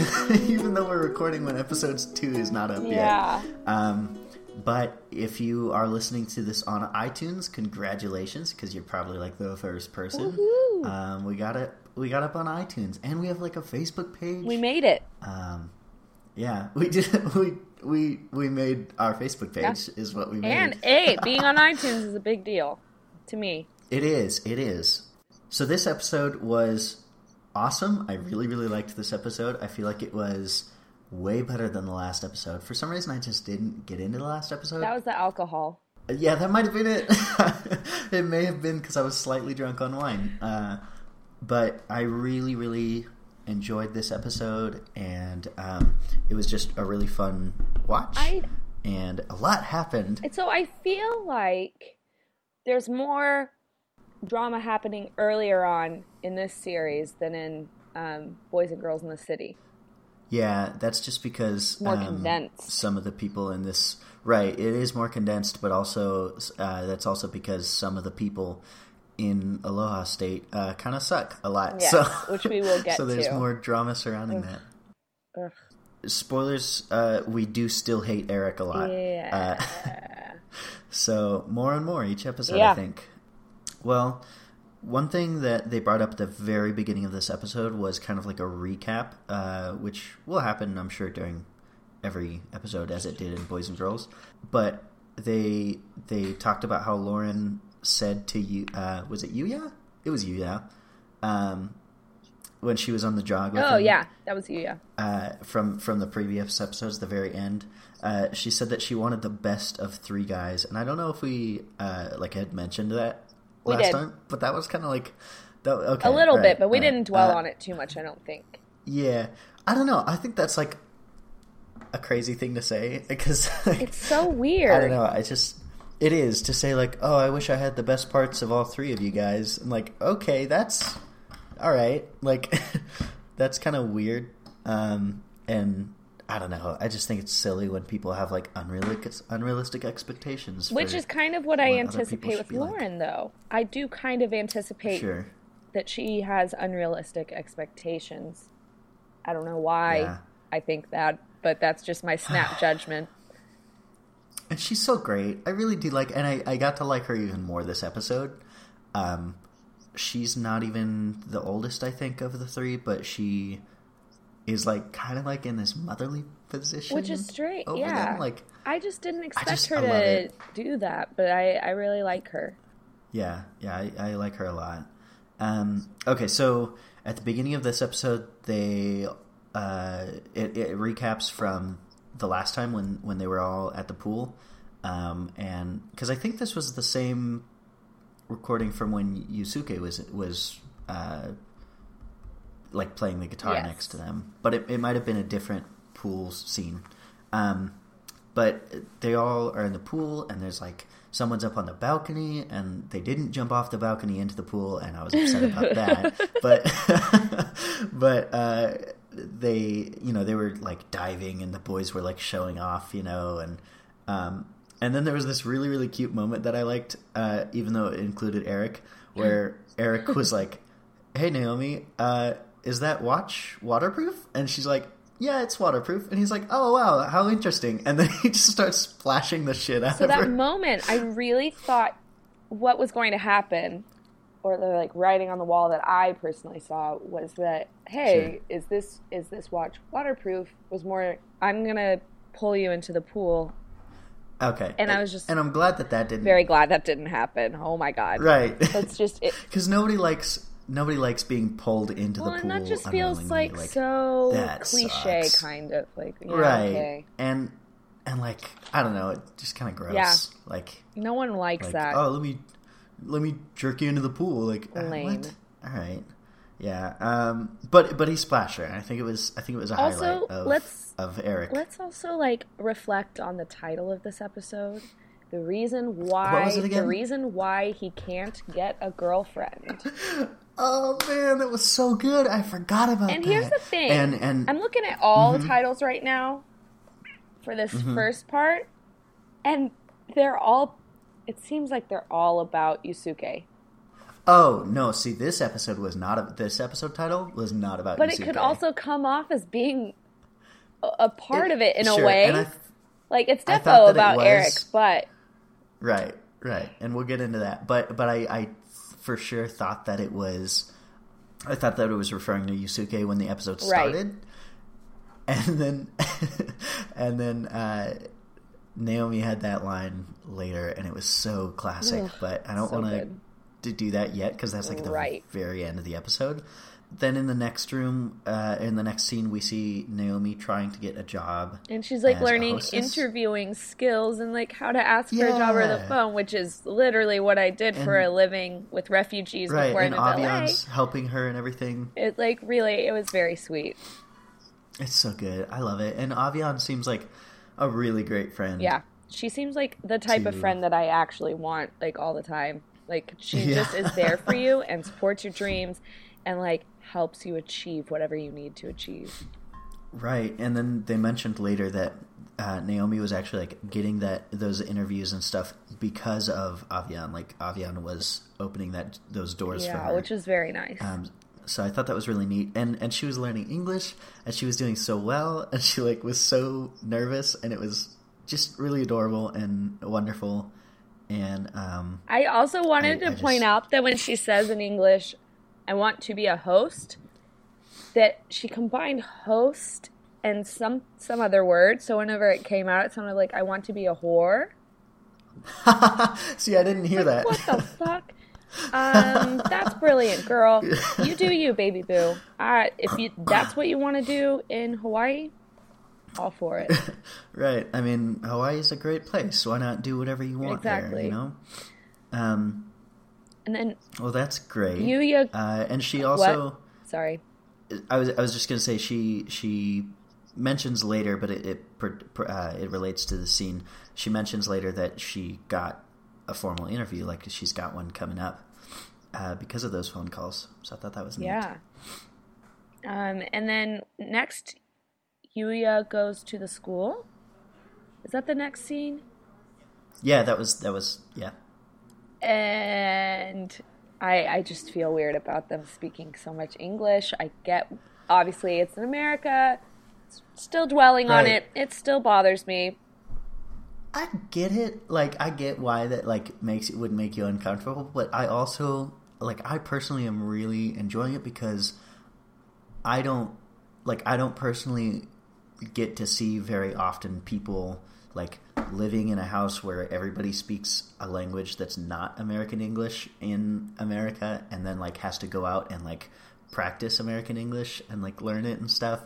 even even though we're recording when episodes two is not up Yeah. yet. Um, but if you are listening to this on iTunes, congratulations, because you're probably like the first person. Um, we got it. We got up on iTunes, and we have like a Facebook page. We made it. Um, yeah, we did. We we we made our Facebook page. Yeah. Is what we made. And hey, being on iTunes is a big deal to me. It is. It is. So this episode was awesome. I really, really liked this episode. I feel like it was way better than the last episode. For some reason, I just didn't get into the last episode. That was the alcohol. yeah, that might have been it. it may have been because I was slightly drunk on wine. Uh, but I really, really enjoyed this episode, and um, it was just a really fun watch. I And a lot happened. and so I feel like there's more drama happening earlier on in this series than in um, Boys and Girls in the City. Yeah, that's just because More um, condensed. Some of the people in this, right? It is more condensed, but also uh, that's also because some of the people in Aloha State uh, kind of suck a lot. Yes, so, which we will get So there's to. more drama surrounding Ugh. that. Ugh. Spoilers: uh, We do still hate Eric a lot. Yeah. Uh, so more and more each episode, Yeah. I think. Well, one thing that they brought up at the very beginning of this episode was kind of like a recap, uh, which will happen, I'm sure, during every episode as it did in Boys and Girls. But they they talked about how Lauren said to you, uh, was it Yuya? It was Yuya. Um, when she was on the jog. With oh him yeah, that was you. Yeah. uh, from from the previous episodes, the very end. Uh, she said that she wanted the best of three guys, and I don't know if we uh, like had mentioned that We last did. time, but that was kind of like that, okay, A little right, bit, but we right. didn't dwell Uh, on it too much. I don't think. Yeah, I don't know. I think that's like a crazy thing to say because like, It's so weird. I don't know. I just it is to say like, oh, I wish I had the best parts of all three of you guys. And like, okay, that's all right. Like, that's kind of weird. Um, and I don't know. I just think it's silly when people have like unrealistic unrealistic expectations. Which is kind of what I anticipate with be like. Lauren, though. I do kind of anticipate sure. that she has unrealistic expectations. I don't know why Yeah. I think that, but that's just my snap judgment. And she's so great. I really do like, and I, I got to like her even more this episode. Um, she's not even the oldest, I think, of the three, but she is like kind of like in this motherly position, Which is straight, yeah. them. Like, I just didn't expect just- her to do that, but I, I really like her. yeah, yeah, I, I like her a lot. Um, okay, so at the beginning of this episode, they uh, it, it recaps from the last time when when they were all at the pool, um, and because I think this was the same recording from when Yusuke was was uh, like playing the guitar Yes. next to them, but it, it might have been a different pool scene. Um, but they all are in the pool, and there's like someone's up on the balcony, and they didn't jump off the balcony into the pool, and I was upset about that. But but uh, they, you know, they were like diving, and the boys were like showing off, you know, and um, and then there was this really really cute moment that I liked, uh, even though it included Eric, where Eric was like, "Hey Naomi, uh, is that watch waterproof?" And she's like. Yeah, it's waterproof, and he's like, "Oh wow, how interesting!" And then he just starts splashing the shit out So of that moment, I really thought what was going to happen, or the like writing on the wall that I personally saw was that, hey, is this is this watch waterproof? Was more, I'm gonna pull you into the pool. okay, and I was just and I'm glad that that didn't Very glad that didn't happen. Oh my god, right. That's just it. because nobody likes nobody likes being pulled into Well, the and pool. that just feels unwillingly, like, so that cliche, sucks. kind of like yeah, right, okay. and and like I don't know, it just kind of gross. Yeah. Like, No one likes like that. oh, let me let me jerk you into the pool. Like, uh, Lame. what? All right. Yeah, um, but but he splashed her. and I think it was I think it was a Also, highlight of let's- of Eric. Let's also like reflect on the title of this episode. The reason why the reason why he can't get a girlfriend. Oh man, that was so good. I forgot about it. And that. here's the thing. And and I'm looking at all Mm-hmm. the titles right now for this first part, and they're all. It seems like they're all about Yusuke. Oh no! See, this episode was not a, this episode title was not about. Yusuke. But Yusuke. it could also come off as being a, a part It- of it in sure, a way. and like it's defo that it about was- Eric, but Right, right, and we'll get into that. But but I, I for sure thought that it was. I thought that it was referring to Yusuke when the episode Right. started, and then and then uh, Naomi had that line later, and it was so classic. Ugh, but I don't so want to. To do that yet because that's like at the Right. very end of the episode. Then in the next room, uh, in the next scene, we see Naomi trying to get a job. and she's like learning interviewing skills and like how to ask for a job over the phone, which is literally what I did for a living with refugees Right, before I and moved to LA. Avian's helping her and everything. It like really, it was very sweet. It's so good. I love it. And Avian seems like a really great friend. Yeah, she seems like the type of friend that I actually want like all the time. Like she Yeah. just is there for you and supports your dreams and like helps you achieve whatever you need to achieve. Right. And then they mentioned later that uh, Naomi was actually like getting that those interviews and stuff because of Avian. Like Avian was opening that those doors for yeah, her. which is very nice. Um, so I thought that was really neat, and and she was learning English, and she was doing so well, and she like was so nervous, and it was just really adorable and wonderful, and um, I also wanted I- to I just- point out that when she says in English, I want to be a host, that she combined host and some some other word. So whenever it came out, it sounded like I want to be a whore. see, I didn't hear that. What the fuck? Um, that's brilliant, girl. You do you, baby boo. Uh, if you that's what you want to do in Hawaii, all for it. right? I mean, Hawaii is a great place. Why not do whatever you want there? You know. Um. And then Well, that's great. Yuya, Uh, and she also. sorry, I was I was just gonna say she she mentions later, but it it uh, it relates to the scene. She mentions later that she got a formal interview, like she's got one coming up uh, because of those phone calls. So I thought that was neat. yeah. Um, and then next, Yuya goes to the school. Is that the next scene? yeah. That was that was yeah. and I I just feel weird about them speaking so much English. I get obviously it's in America. S- Still dwelling on it. It still bothers me. I get it. Like I get why that like makes it would make you uncomfortable, but I also like I personally am really enjoying it because I don't like I don't personally get to see very often people like living in a house where everybody speaks a language that's not American English in America and then like has to go out and like practice American English and like learn it and stuff.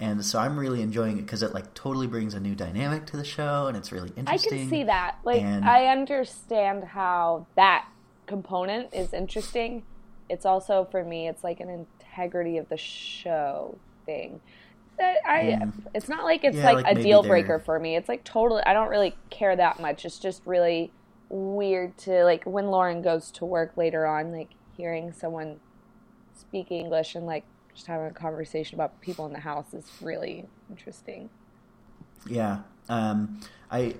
And so I'm really enjoying it because it like totally brings a new dynamic to the show and it's really interesting. I can see that. Like and- I understand how that component is interesting. It's also for me it's like an integrity of the show thing. That I it's not like it's Yeah, like, like a deal breaker for me. It's like totally I don't really care that much. It's just really weird to like when Lauren goes to work later on like hearing someone speak English and like just having a conversation about people in the house is really interesting. Yeah, um, I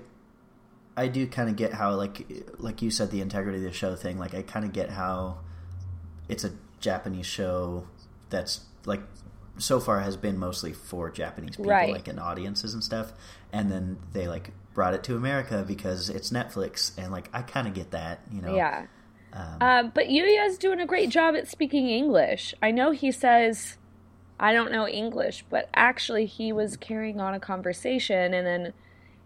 I do kind of get how like like you said the integrity of the show thing. Like I kind of get how it's a Japanese show that's like so far has been mostly for Japanese people, Right. like in audiences and stuff, and then they like brought it to America because it's Netflix, and like I kind of get that, you know. Yeah. Um, Uh, but Yuya's doing a great job at speaking English. I know he says, I don't know English, but actually he was carrying on a conversation and then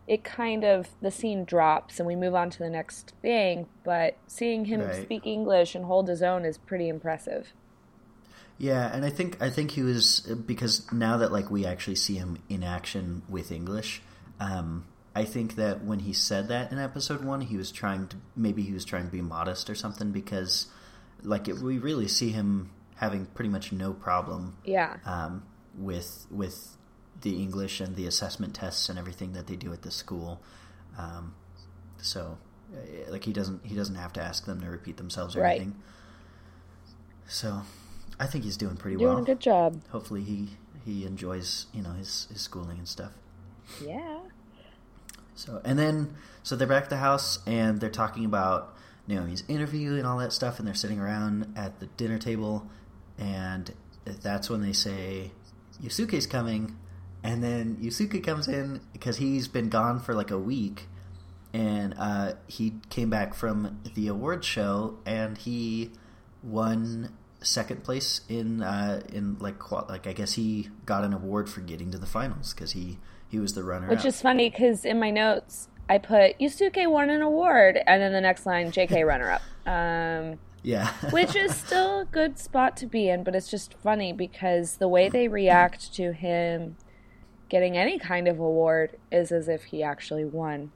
it kind of, the scene drops and we move on to the next thing. But seeing him Right. speak English and hold his own is pretty impressive. Yeah, and I think I think he was because now that like we actually see him in action with English, um, I think that when he said that in episode one, he was trying to maybe he was trying to be modest or something because like it, we really see him having pretty much no problem Yeah. um, with with the English and the assessment tests and everything that they do at the school. Um, so uh, like he doesn't he doesn't have to ask them to repeat themselves or Right. anything. So I think he's doing pretty Doing well. a good job. Hopefully he he enjoys you know his his schooling and stuff. Yeah. So and then so they're back at the house and they're talking about Naomi's interview and all that stuff, and they're sitting around at the dinner table, and that's when they say Yusuke's coming, and then Yusuke comes in because he's been gone for like a week, and uh, he came back from the awards show, and he won second place in uh, in like like I guess he got an award for getting to the finals because he he was the runner. Which is funny because in my notes I put Yusuke won an award, and then the next line JK runner up. Um, yeah, which is still a good spot to be in, but it's just funny because the way they react to him getting any kind of award is as if he actually won.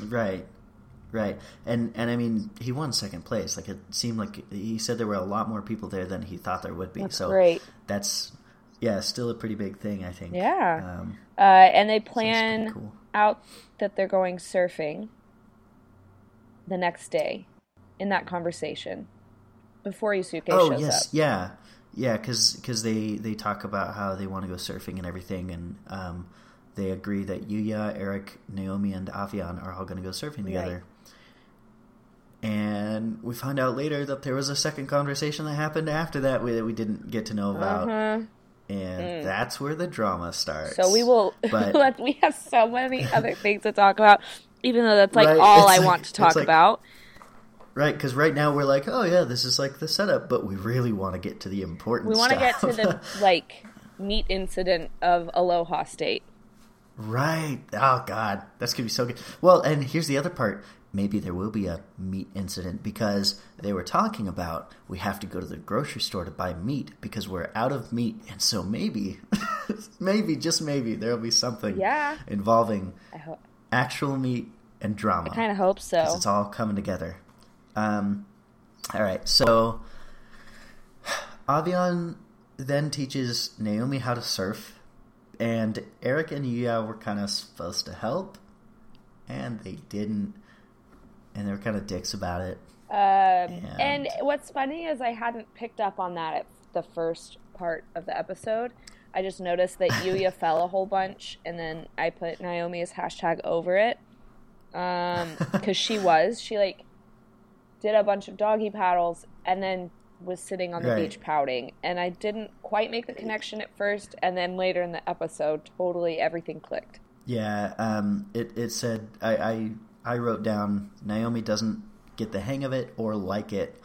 Right. Right, and and I mean, he won second place. Like it seemed like he said there were a lot more people there than he thought there would be. That's so great. that's yeah, still a pretty big thing, I think. Yeah, Um, uh, and they plan pretty cool. out that they're going surfing the next day in that conversation before Yusuke oh shows yes, up. yeah, yeah, because they they talk about how they want to go surfing and everything, and um, they agree that Yuya, Eric, Naomi, and Avian are all going to go surfing together. And we find out later that there was a second conversation that happened after that we, that we didn't get to know about, Uh-huh. and that's where the drama starts. So we will. But- we have so many other things to talk about, even though that's like Right, all I like- want to talk like- about. Right, because right now we're like, oh yeah, this is like the setup, but we really want to get to the important. We want to get to the like meat incident of Aloha State. right. Oh god, that's gonna be so good. Well, and here's the other part. Maybe there will be a meat incident because they were talking about we have to go to the grocery store to buy meat because we're out of meat, and so maybe, maybe just maybe there'll be something Yeah. involving hope. actual meat and drama. I kind of hope so. 'Cause it's all coming together. Um, all right, so Avian then teaches Naomi how to surf, and Eric and Yuya were kind of supposed to help, and they didn't, and they were kind of dicks about it. Um, And- and what's funny is I hadn't picked up on that at the first part of the episode. I just noticed that Yuya fell a whole bunch, and then I put Naomi as hashtag over it because she was she like did a bunch of doggy paddles and then was sitting on the Right. beach pouting, and I didn't quite make the connection at first, and then later in the episode, totally everything clicked. Yeah, um, it it said I, I I wrote down Naomi doesn't get the hang of it or like it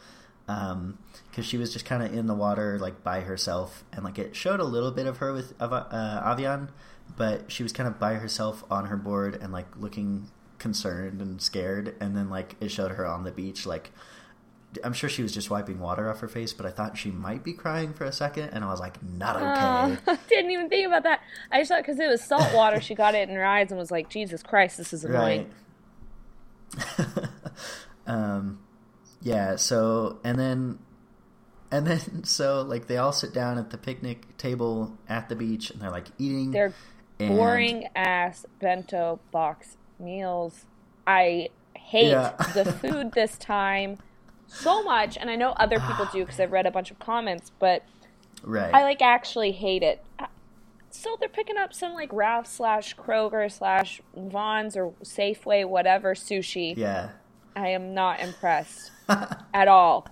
because she was just kind of in the water like by herself and like it showed a little bit of her with uh, Avian, but she was kind of by herself on her board and like looking concerned and scared, and then like it showed her on the beach like. I'm sure she was just wiping water off her face, but I thought she might be crying for a second, and I was like, "Not okay." Uh, didn't even think about that. I just thought because it was salt water, she got it in her eyes and was like, "Jesus Christ, this is annoying." Right. um, yeah. So and then and then so like they all sit down at the picnic table at the beach and they're like eating. They're and- boring ass bento box meals. I hate Yeah. the food this time so much, and I know other people do because I've read a bunch of comments, but Right. I like actually hate it. So they're picking up some like Ralph slash Kroger slash Vons or Safeway whatever sushi. yeah. I am not impressed at all.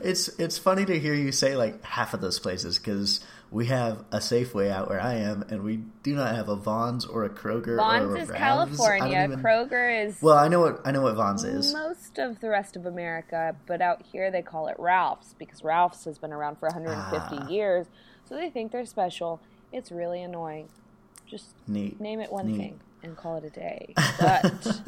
It's it's funny to hear you say like half of those places because we have a Safeway out where I am, and we do not have a Vons or a Kroger. or a is. California. even- Kroger is Well, I know what I know what Vons is. most of the rest of America, but out here they call it Ralph's because Ralph's has been around for 150 Ah. years, so they think they're special. It's really annoying. Just Neat. name it one Neat. thing and call it a day. But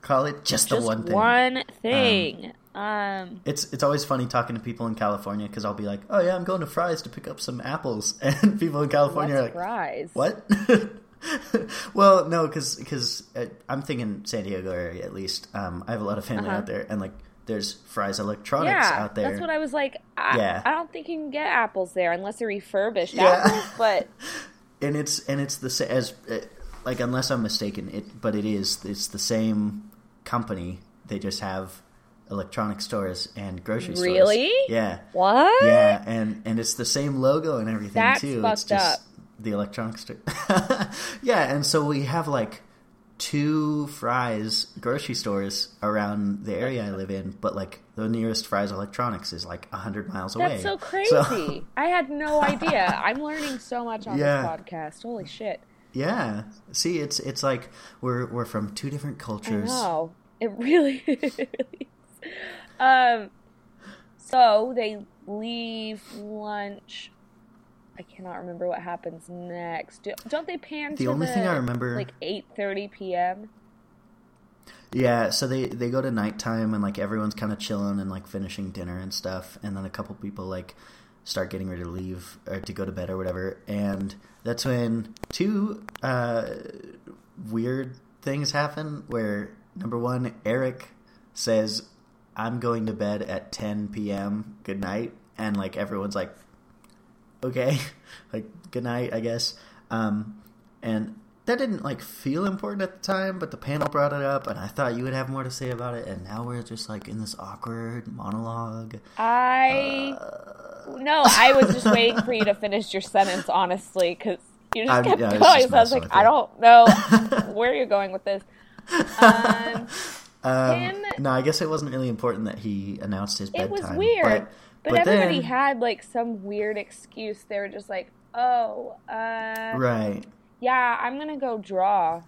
Call it just, just the one thing. one thing. Um, It's it's always funny talking to people in California because I'll be like, "Oh yeah, I'm going to Fry's to pick up some apples," and people in California are like, fries? "What?" well, no, because uh, I'm thinking San Diego area at least. Um, I have a lot of family Uh-huh. out there, and like there's Fry's Electronics Yeah, out there. that's what I was like. I, Yeah. I don't think you can get apples there unless they're refurbished Yeah. apples. But and it's and it's the as uh, like unless I'm mistaken, it but it is it's the same company. They just have electronic stores and grocery stores. Really? Yeah. what? Yeah, and and it's the same logo and everything That's too. it's just up. the electronic store. yeah, and so we have like two Fry's grocery stores around the area I live in, but like the nearest Fry's electronics is like hundred miles away. That's so crazy. I had no idea. I'm learning so much on Yeah. this podcast. Holy shit. Yeah. See, it's it's like we're we're from two different cultures. know. It really, it really is. Um, so they leave lunch. I cannot remember what happens next. Do, don't they pan The to only the, thing I remember- like 8.30 p.m.? Yeah, so they they go to nighttime and like everyone's kind of chilling and like finishing dinner and stuff, and then a couple people like start getting ready to leave or to go to bed or whatever, and that's when two uh, weird things happen. Where number one, Eric says, "I'm going to bed at 10 p.m. Good night," and like everyone's like, "Okay, like good night, I guess." Um, and that didn't like feel important at the time, but the panel brought it up, and I thought you would have more to say about it. And now we're just like in this awkward monologue. I Uh, no, I was just waiting for you to finish your sentence, honestly, because you just I'm- kept yeah, I going. just So I was like, I don't know where you're going with this. Um, Um, no, I guess it wasn't really important that he announced his bedtime. it was weird, but, but, but everybody then- had like some weird excuse. They were just like, "Oh, uh, right, yeah, I'm gonna go draw."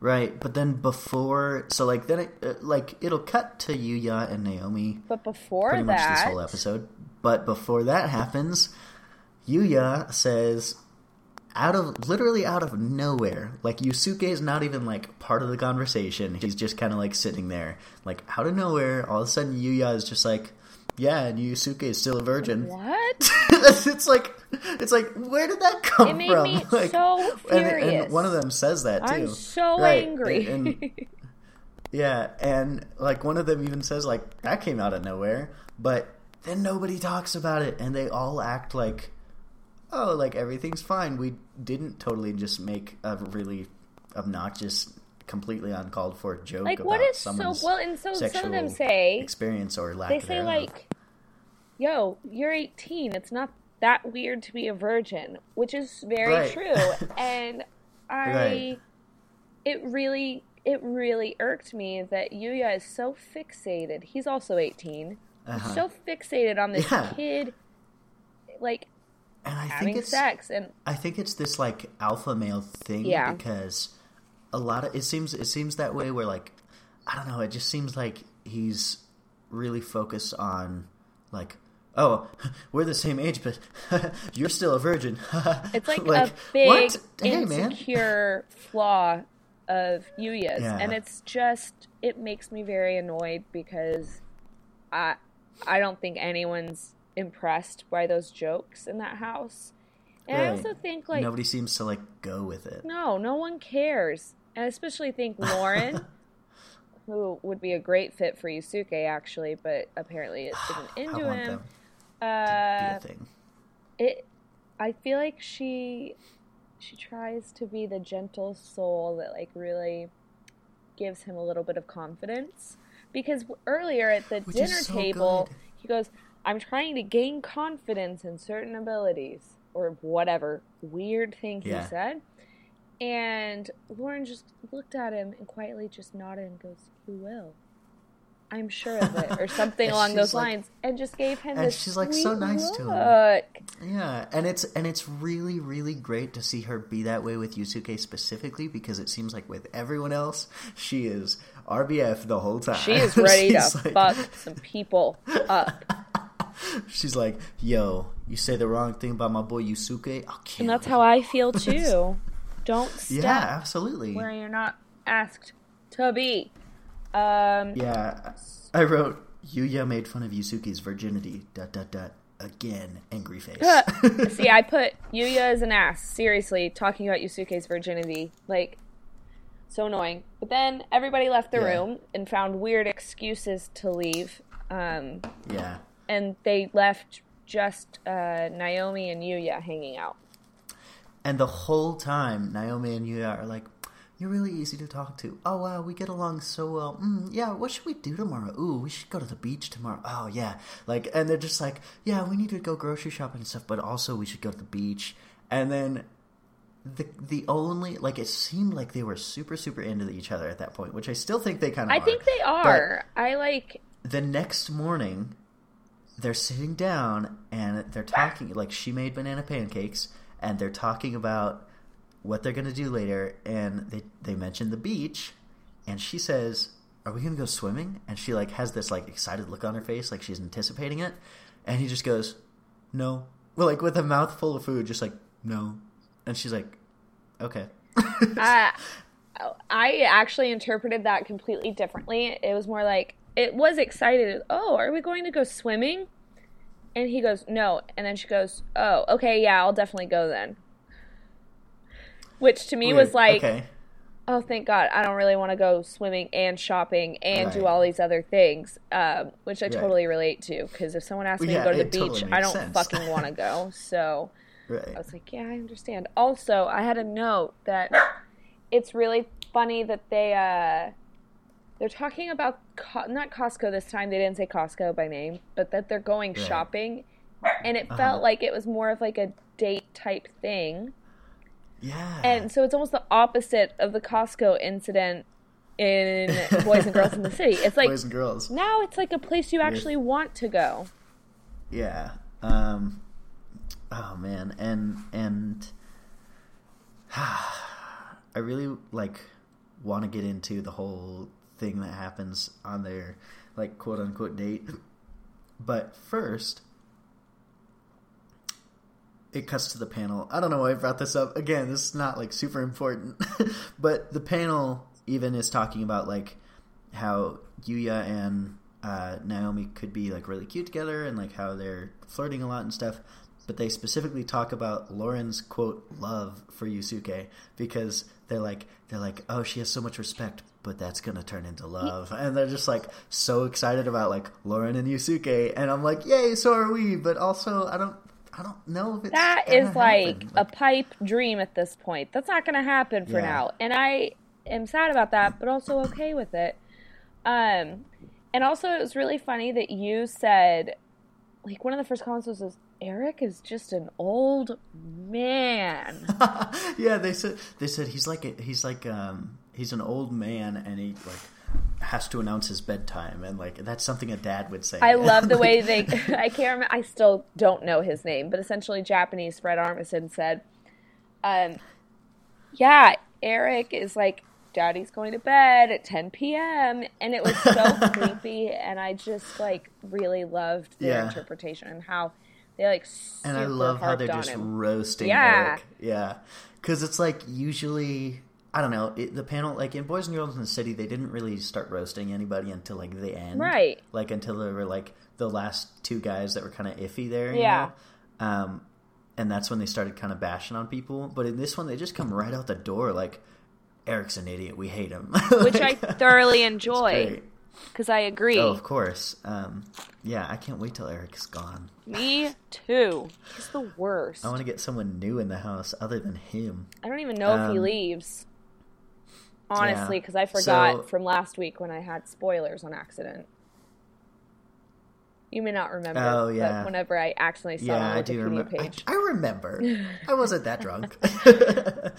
right. But then before, so like then it uh, like it'll cut to Yuya and Naomi But before pretty much this whole episode. But before that happens, Yuya says, out of literally out of nowhere, like Yusuke is not even like part of the conversation. He's just kind of like sitting there, like out of nowhere. All of a sudden, Yuya is just like, "Yeah, and Yusuke is still a virgin." what? it's like, it's like, where did that come It made from? me Like, so and, furious. and one of them says that too. I'm so Right, angry. and- Yeah, and like one of them even says like that came out of nowhere, but then nobody talks about it and they all act like oh, like everything's fine. We didn't totally just make a really obnoxious, completely uncalled for joke like, what is so well? And so some of them say experience or lack they say thereof. like, "Yo, you're 18. It's not that weird to be a virgin," which is very Right. true. And I, Right. it really, it really irked me that Yuya is so fixated. He's also 18. Uh-huh. So fixated on this Yeah. kid, like and I having think it's sex, and I think it's this like alpha male thing Yeah. because a lot of it seems it seems that way where like I don't know, it just seems like he's really focused on like oh, we're the same age but you're still a virgin. it's like, a big what? Hey insecure flaw of Yuya's, Yeah. and it's just it makes me very annoyed because I I don't think anyone's impressed by those jokes in that house, and I also think like Nobody seems to like go with it. no, no one cares, and I especially think Lauren. Who would be a great fit for Yusuke actually, but apparently it isn't I into him. Uh, to be a thing. it i feel like she she tries to be the gentle soul that like really gives him a little bit of confidence because earlier at the Which dinner so table good. he goes i'm trying to gain confidence in certain abilities or whatever weird thing he Yeah. said and lauren just looked at him and quietly just nodded and goes you will i'm sure of it or something along those like- lines and just gave him and this she's, like, so nice to him. Yeah, and it's and it's really really great to see her be that way with Yusuke specifically because it seems like with everyone else she is RBF the whole time. She is ready to like- fuck some people up. She's like, "Yo, you say the wrong thing about my boy Yusuke, I'll kill And that's you." how I feel too. Don't step Yeah, absolutely. where you're not asked to be. Um, Yeah, I wrote Yuya made fun of Yusuke's virginity. Dot dot dot. Again, angry face. see, I put Yuya as an ass. Seriously, talking about Yusuke's virginity. Like, so annoying. But then everybody left the Yeah. room and found weird excuses to leave. Um, yeah, and they left just uh, Naomi and Yuya hanging out. And the whole time Naomi and Yuya are like, "You're really easy to talk to. Oh wow, we get along so well. Mm, yeah, what should we do tomorrow? Ooh, we should go to the beach tomorrow. Oh yeah, like, and they're just like, yeah, we need to go grocery shopping and stuff, but also we should go to the beach. And then the the only like it seemed like they were super super into each other at that point, which I still think they kind of. Are. I think they are. I like. The next morning, they're sitting down and they're talking. Like she made banana pancakes, and they're talking about what they're gonna do later. And they they mention the beach, and she says, "Are we gonna go swimming?" And she like has this like excited look on her face, like she's anticipating it. And he just goes, "No." Well, like with a mouthful of food, just like no. And she's like, "Okay." I uh, I actually interpreted that completely differently. It was more like it was excited. Oh, are we going to go swimming? And he goes, "No." And then she goes, "Oh, okay, yeah, I'll definitely go then." Which to me Weird. was like, okay. oh, thank God, I don't really want to go swimming and shopping and do all these other things, um, which I Right. totry relate to. Because if someone asks me Yeah, to go to the it totally beach, I don't sense. fucking want to go. So Right. I was like, yeah, I understand. Also, I had a note that it's really funny that they uh, they're talking about Co- not Costco this time. They didn't say Costco by name, but that they're going Right. shopping, and it Uh-huh. felt like it was more of like a date type thing. Yeah. And so it's almost the opposite of the Costco incident in Boys and Girls in the City. It's like boys and girls. now it's like a place you actually want to go. Yeah. Um oh man, and and I really like want to get into the whole thing that happens on their like quote unquote date. But first it cuts to the panel. I don't know why I brought this up. Again, this is not like super important. but the panel even is talking about like how Yuya and uh, Naomi could be like really cute together and like how they're flirting a lot and stuff. But they specifically talk about Lauren's quote love for Yusuke because they're like they're like oh she has so much respect but that's gonna turn into love and they're just like so excited about like Lauren and Yusuke and I'm like yay so are we but also I don't I don't know if it's That gonna like a pipe dream at this point. That's not going to happen for Yeah. now. And I am sad about that, but also okay with it. Um, and also, it was really funny that you said, like, one of the first comments was, Eric is just an old man. yeah, they said they said he's like a, he's like um he's an old man and he like has to announce his bedtime and like that's something a dad would say. I love the way they. I can't remember. I still don't know his name, but essentially, Japanese Fred Armisen said, um, "Yeah, Eric is like, Daddy's going to bed at 10 p.m." And it was so creepy, and I just like really loved the Yeah. interpretation and how they like. Super and I love how they're just him. roasting Yeah. Eric. Yeah, because it's like usually I don't know it, the panel like in Boys and Girls in the City they didn't really start roasting anybody until like the end, Right. Like until there were like the last two guys that were kind of iffy there, you Yeah. know? Um, and that's when they started kind of bashing on people. But in this one, they just come right out the door like. Eric's an idiot. We hate him. which I thoroughly enjoy. Because I agree. Oh, of course. Um, yeah, I can't wait till Eric's gone. Me too. He's the worst. I want to get someone new in the house other than him. I don't even know if he Um, leaves. Honestly, yeah. because I forgot So- from last week when I had spoilers on accident. You may not remember. Oh, yeah. But whenever I accidentally saw Yeah, I do remember. I, page. I remember. I wasn't that drunk. oh,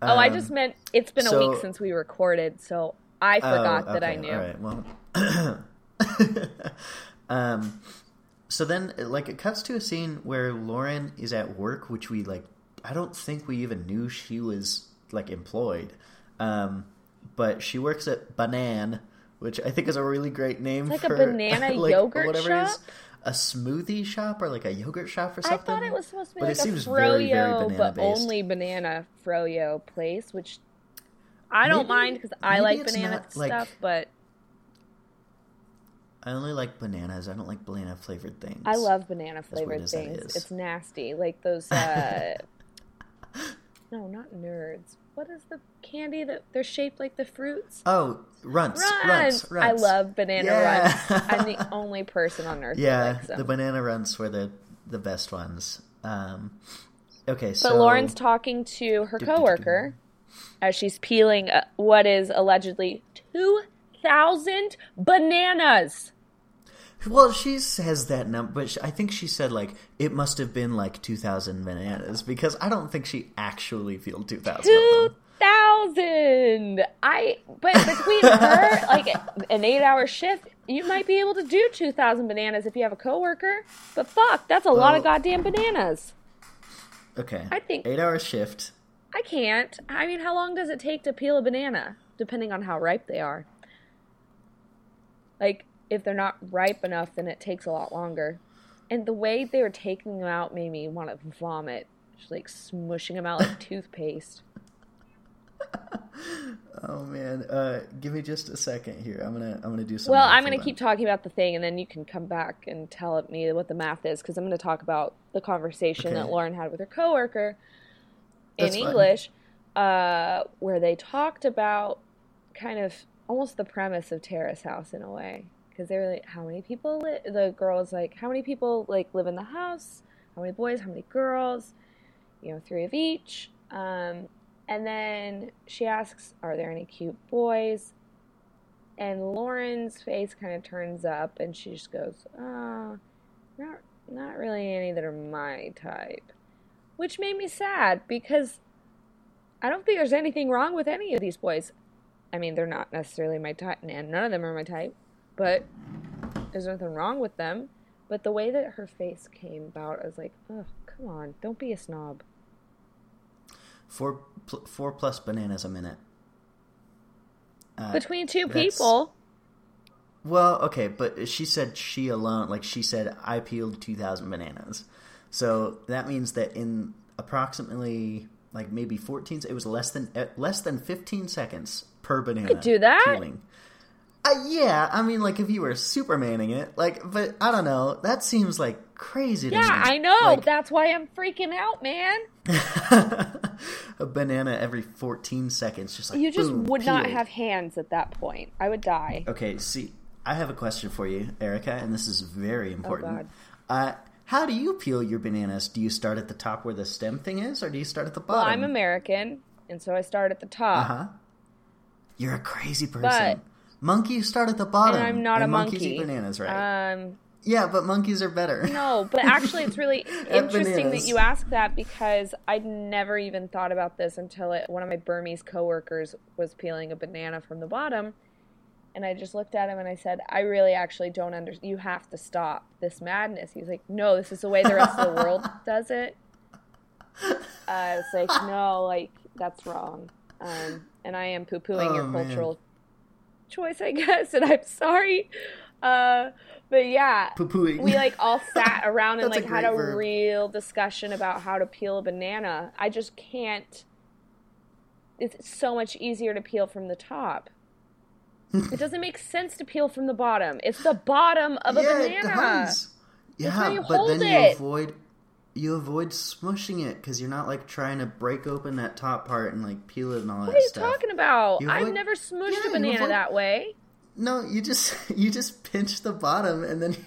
I Um, just meant it's been a week since we recorded, so I oh, forgot that I okay, knew. All right. Well. um. So then, like, it cuts to a scene where Lauren is at work, which we like. I don't think we even knew she was like employed. Um, but she works at Banan, which I think is a really great name. It's like a banana like, yogurt whatever it is. shop? A smoothie shop or like a yogurt shop or something. I thought it was supposed to be But like it a seems very, very froyo, but only banana froyo place, which I don't Maybe- mind because I like banana not, like- stuff, but I only like bananas. I don't like banana flavored things. I love banana flavored things. It's nasty. Like those uh No, not nerds. What is the candy that they're shaped like the fruits? Oh, runts, Runts. runts, runts. I love banana Yeah. runts. I'm the only person on earth Yeah, that likes them. the banana runts were the the best ones. Um, okay, so but Lauren's talking to her coworker as she's peeling uh, what is allegedly 2,000 bananas. Well, she says that number, but I think she said like it must have been like two thousand bananas because I don't think she actually peeled two thousand. Two thousand. I but between her like an eight hour shift, you might be able to do two thousand bananas if you have a coworker. But fuck, that's a lot of goddamn bananas. Okay, I think- eight hour shift. I can't. I mean, how long does it take to peel a banana? Depending on how ripe they are. Like, if they're not ripe enough, then it takes a lot longer. And the way they were taking them out made me want to vomit. Just like smushing them out like toothpaste. Oh man, uh, give me just a second here. I'm gonna I'm gonna do some. Well, I'm going to hold keep talking about the thing, and then you can come back and tell me what the math is, because I'm going to talk about the conversation that Lauren had with her coworker That's fine. English, uh, where they talked about kind of almost the premise of Terrace House in a way, because they were like, "How many people?" Li-? The girls like, "How many people like live in the house? How many boys? How many girls? You know, three of each." Um, and then she asks, "Are there any cute boys?" and Lauren's face kind of turns up, and she just goes, "Uh, not not really any that are my type," which made me sad because I don't think there's anything wrong with any of these boys. I mean, they're not necessarily my type, and none of them are my type, but there's nothing wrong with them. But the way that her face came about, I was like, "Oh, come on, don't be a snob." Four pl- four plus bananas a minute. Uh, Between two that's- people, Well, okay, but she said she alone, like she said, I peeled 2,000 bananas. So that means that in approximately, like maybe 14, it was less than uh, less than 15 seconds per banana. could do that. Peeling. Uh, yeah, I mean, like if you were supermaning it, like, but I don't know. That seems like crazy to yeah, me. I know. Like, That's why I'm freaking out, man. a banana every 14 seconds, just like You just boom, would not have hands at that point. I would die. Okay, see, I have a question for you, Erica, and this is very important. Oh, God. Uh, how do you peel your bananas? Do you start at the top where the stem thing is, or do you start at the bottom? Well? I'm American, and so I start at the top. Uh huh. You're a crazy person. But- monkeys start at the bottom. And I'm not a monkeys monkey. eat bananas, right? Um, yeah, but monkeys are better. no, but actually, it's really interesting that you ask that because I'd never even thought about this until it, one of my Burmese coworkers was peeling a banana from the bottom. And I just looked at him and I said, I really actually don't understand. You have to stop this madness. He's like, No, this is the way the rest of the world does it. Uh, I was like, No, like, that's wrong. Um, and I am poo pooing Oh, your man. cultural choice, I guess. And I'm sorry. Uh, but yeah, Poo-pooing. we like all sat around and That's a like had a verb. real discussion about how to peel a banana. I just can't. It's so much easier to peel from the top. it doesn't make sense to peel from the bottom. It's the bottom of a yeah, banana. it. Yeah, how you but then you avoid you avoid smushing it because you're not like trying to break open that top part and like peel it and all What that are you stuff. talking about? You I've never smushed Yeah, a banana avoid- that way. No, you just you just pinch the bottom and then.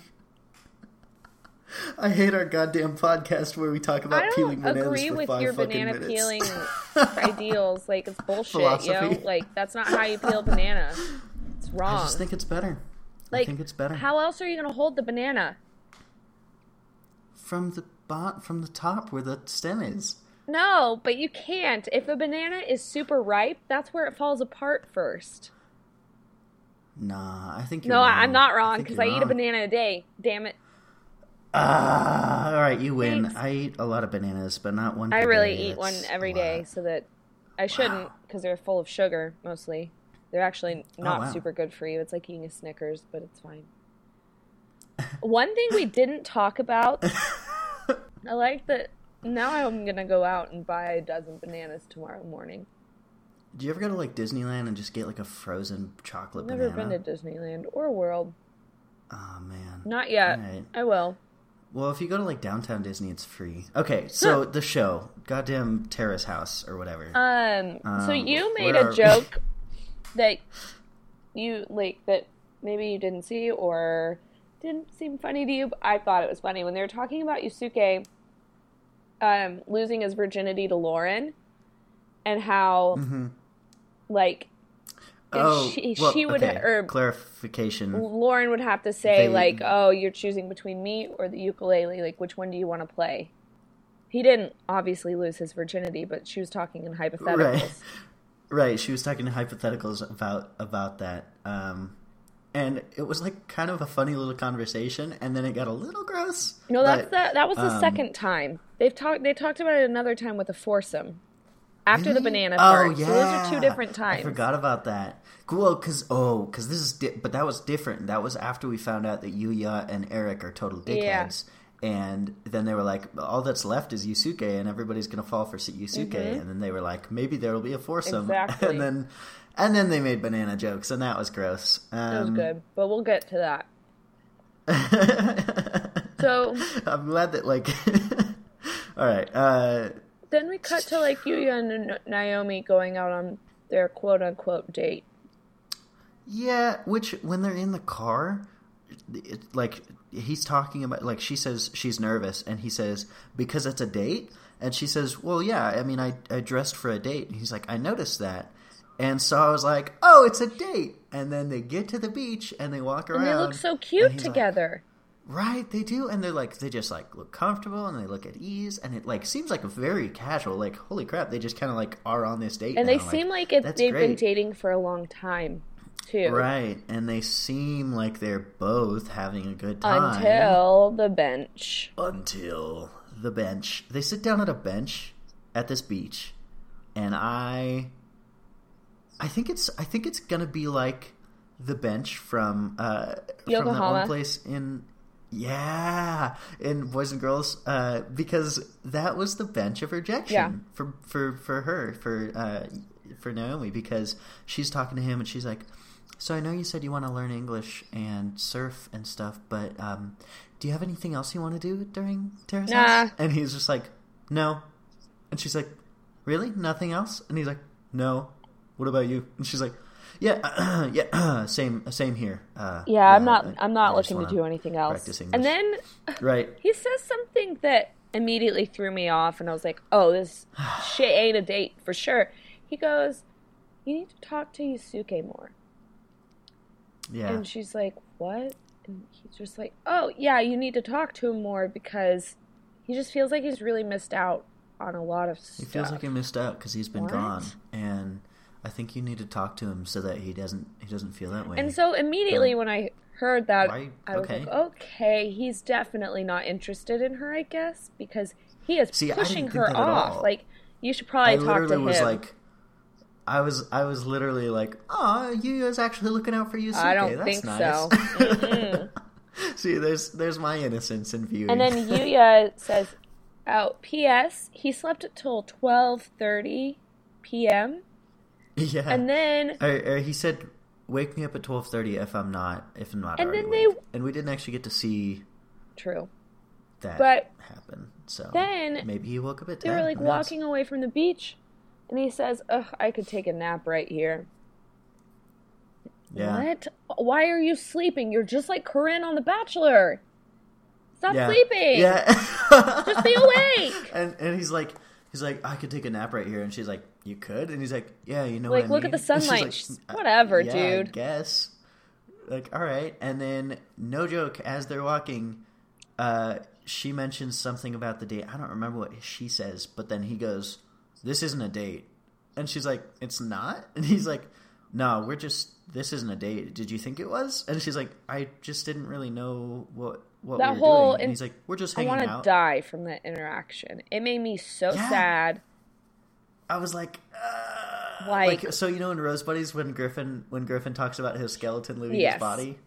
I hate our goddamn podcast where we talk about peeling bananas agree for with five your banana minutes. peeling ideals. Like it's bullshit, yo. Philosophy. Like that's not how you peel a banana. Wrong. I just think it's better. like I think it's better How else are you gonna hold the banana? from the bot from the top where the stem is. No, but you can't. If a banana is super ripe, that's where it falls apart first. Nah, I think you're No, wrong. I- I'm not wrong because you're I, eat a banana a day. Damn it. Ah, all right, you win. Thanks. I eat a lot of bananas, but not one. I really day. eat one every a so that I shouldn't because they're full of sugar mostly. They're actually not Oh, wow. super good for you. It's like eating a Snickers, but it's fine. one thing we didn't talk about, I like that. Now I'm gonna go out and buy a dozen bananas tomorrow morning. Do you ever go to like Disneyland and just get like a frozen chocolate I've never banana? been to Disneyland or World. Oh man. Not yet. Alright. I will. Well, if you go to like downtown Disney, it's free. Okay, so the show, goddamn Terrace House or whatever. Um, so Um, you made a are- joke that you like that maybe you didn't see or didn't seem funny to you. But I thought it was funny when they were talking about Yusuke um, losing his virginity to Lauren and how mm-hmm. like Oh, she, well, she would okay. or clarification. Lauren would have to say They- like, "Oh, you're choosing between me or the ukulele. Like, which one do you want to play?" He didn't obviously lose his virginity, but she was talking in hypotheticals. Right. Right. She was talking to hypotheticals about about that. Um, and it was like kind of a funny little conversation, and then it got a little gross. No, that's but- the, that was the um, second time they've talked. They talked about it another time with a foursome after the Really? banana Oh, part. yeah. So those are two different times. I forgot about that. Cool, because oh, because this is, di- but that was different. That was after we found out that Yuya and Eric are total dickheads. Yeah. And then they were like, all that's left is Yusuke, and everybody's gonna fall for Yusuke, and then they were like, maybe there will be a foursome, Mm-hmm. Exactly. and then, and then they made banana jokes, and that was gross. Um, That was good, but we'll get to that. So I'm glad that like, all right, uh, then we cut to like Yuya and Naomi going out on their quote unquote date. Yeah, which when they're in the car, it, like he's talking about, like she says she's nervous, and he says because it's a date, and she says, "Well, yeah, I mean, I I dressed for a date." And he's like, "I noticed that," and so I was like, "Oh, it's a date." And then they get to the beach and they walk around, And they look so cute he's like, together. Right, they do, and they're like they just like look comfortable and they look at ease, and it like seems like a very casual. Like holy crap, they just kind of like are on this date, and now. they seem like it, they've been dating for a long time, too. Right, and they seem like they're both having a good time Until the bench. until the bench. They sit down at a bench at this beach, and I, I think it's I think it's gonna be like the bench from uh from that Yokohama. one place in yeah in Boys and Girls uh because that was the bench of rejection Yeah. for for for her for uh for Naomi because she's talking to him and she's like so I know you said you want to learn English and surf and stuff, but um, do you have anything else you want to do during Terrace Nah. house? And he's just like, no. And she's like, really? Nothing else? And he's like, no. What about you? And she's like, yeah, yeah, same, same here. Uh, Yeah, I'm not. I'm not I looking to do anything else. And then Right. he says something that immediately threw me off, and I was like, "Oh, this shit ain't a date for sure." He goes, "You need to talk to Yusuke more," Yeah. and she's like, "What?" And he's just like, "Oh, yeah, you need to talk to him more because he just feels like he's really missed out on a lot of stuff. He feels like he missed out because he's been What? gone, and I think you need to talk to him so that he doesn't he doesn't feel that way. And so immediately Um, when I heard that, why- I was okay. like, okay, he's definitely not interested in her, I guess, because he is See, pushing her off. Like, you should probably I talk to him. was like, I was I was literally like, oh, you is actually looking out for you. I don't That's think nice. so. See, there's there's my innocence in viewing. and then Yuya says, "Oh, P.S. He slept until twelve thirty p.m. yeah, And then Or- or he said, "Wake me up at twelve thirty if I'm not if I'm not." And then they- awake." and we didn't actually get to see true. that But happen. So then maybe he woke up at They ten. were like walking away from the beach, and he says, "Ugh, I could take a nap right here." Yeah. What? Why are you sleeping? You're just like Corinne on The Bachelor. Stop Yeah. sleeping. Yeah. Just be awake. And and he's like he's like I could take a nap right here and she's like you could and he's like yeah you know Like, what I look at the sunlight. like, "Uh, whatever, yeah, I dude." guess like all right and then no joke as they're walking uh she mentions something about the date I don't remember what she says but then he goes this isn't a date and she's like it's not and he's like no we're just this isn't a date did you think it was and she's like I just didn't really know what what That we were whole doing and he's like we're just hanging I want to die from that interaction. It made me so Yeah. sad. I was like, uh, Like- like, so you know in Rose Buddies when Griffin when Griffin talks about his skeleton leaving Yes. his body,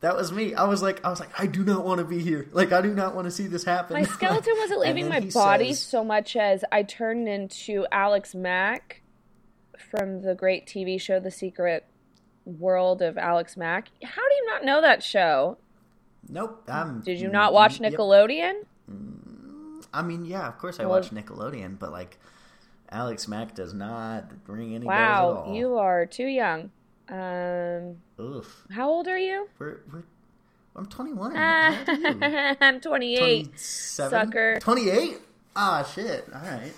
that was me. I was like, I was like, I do not want to be here. Like, I do not want to see this happen. My skeleton wasn't leaving my body says- so much as I turned into Alex Mack from the great TV show The Secret World of Alex Mack. How do you not know that show? Nope. I'm, Did you mm, not watch Yep. Nickelodeon? Mm, I mean, yeah, of course I Well- watch Nickelodeon, but like, Alex Mack does not ring any bells at Wow, all. you are too young. Um, Oof. how old are you? We're, we're, I'm 21. How you? I'm 28. 27? sucker. 28? Ah, shit. All right.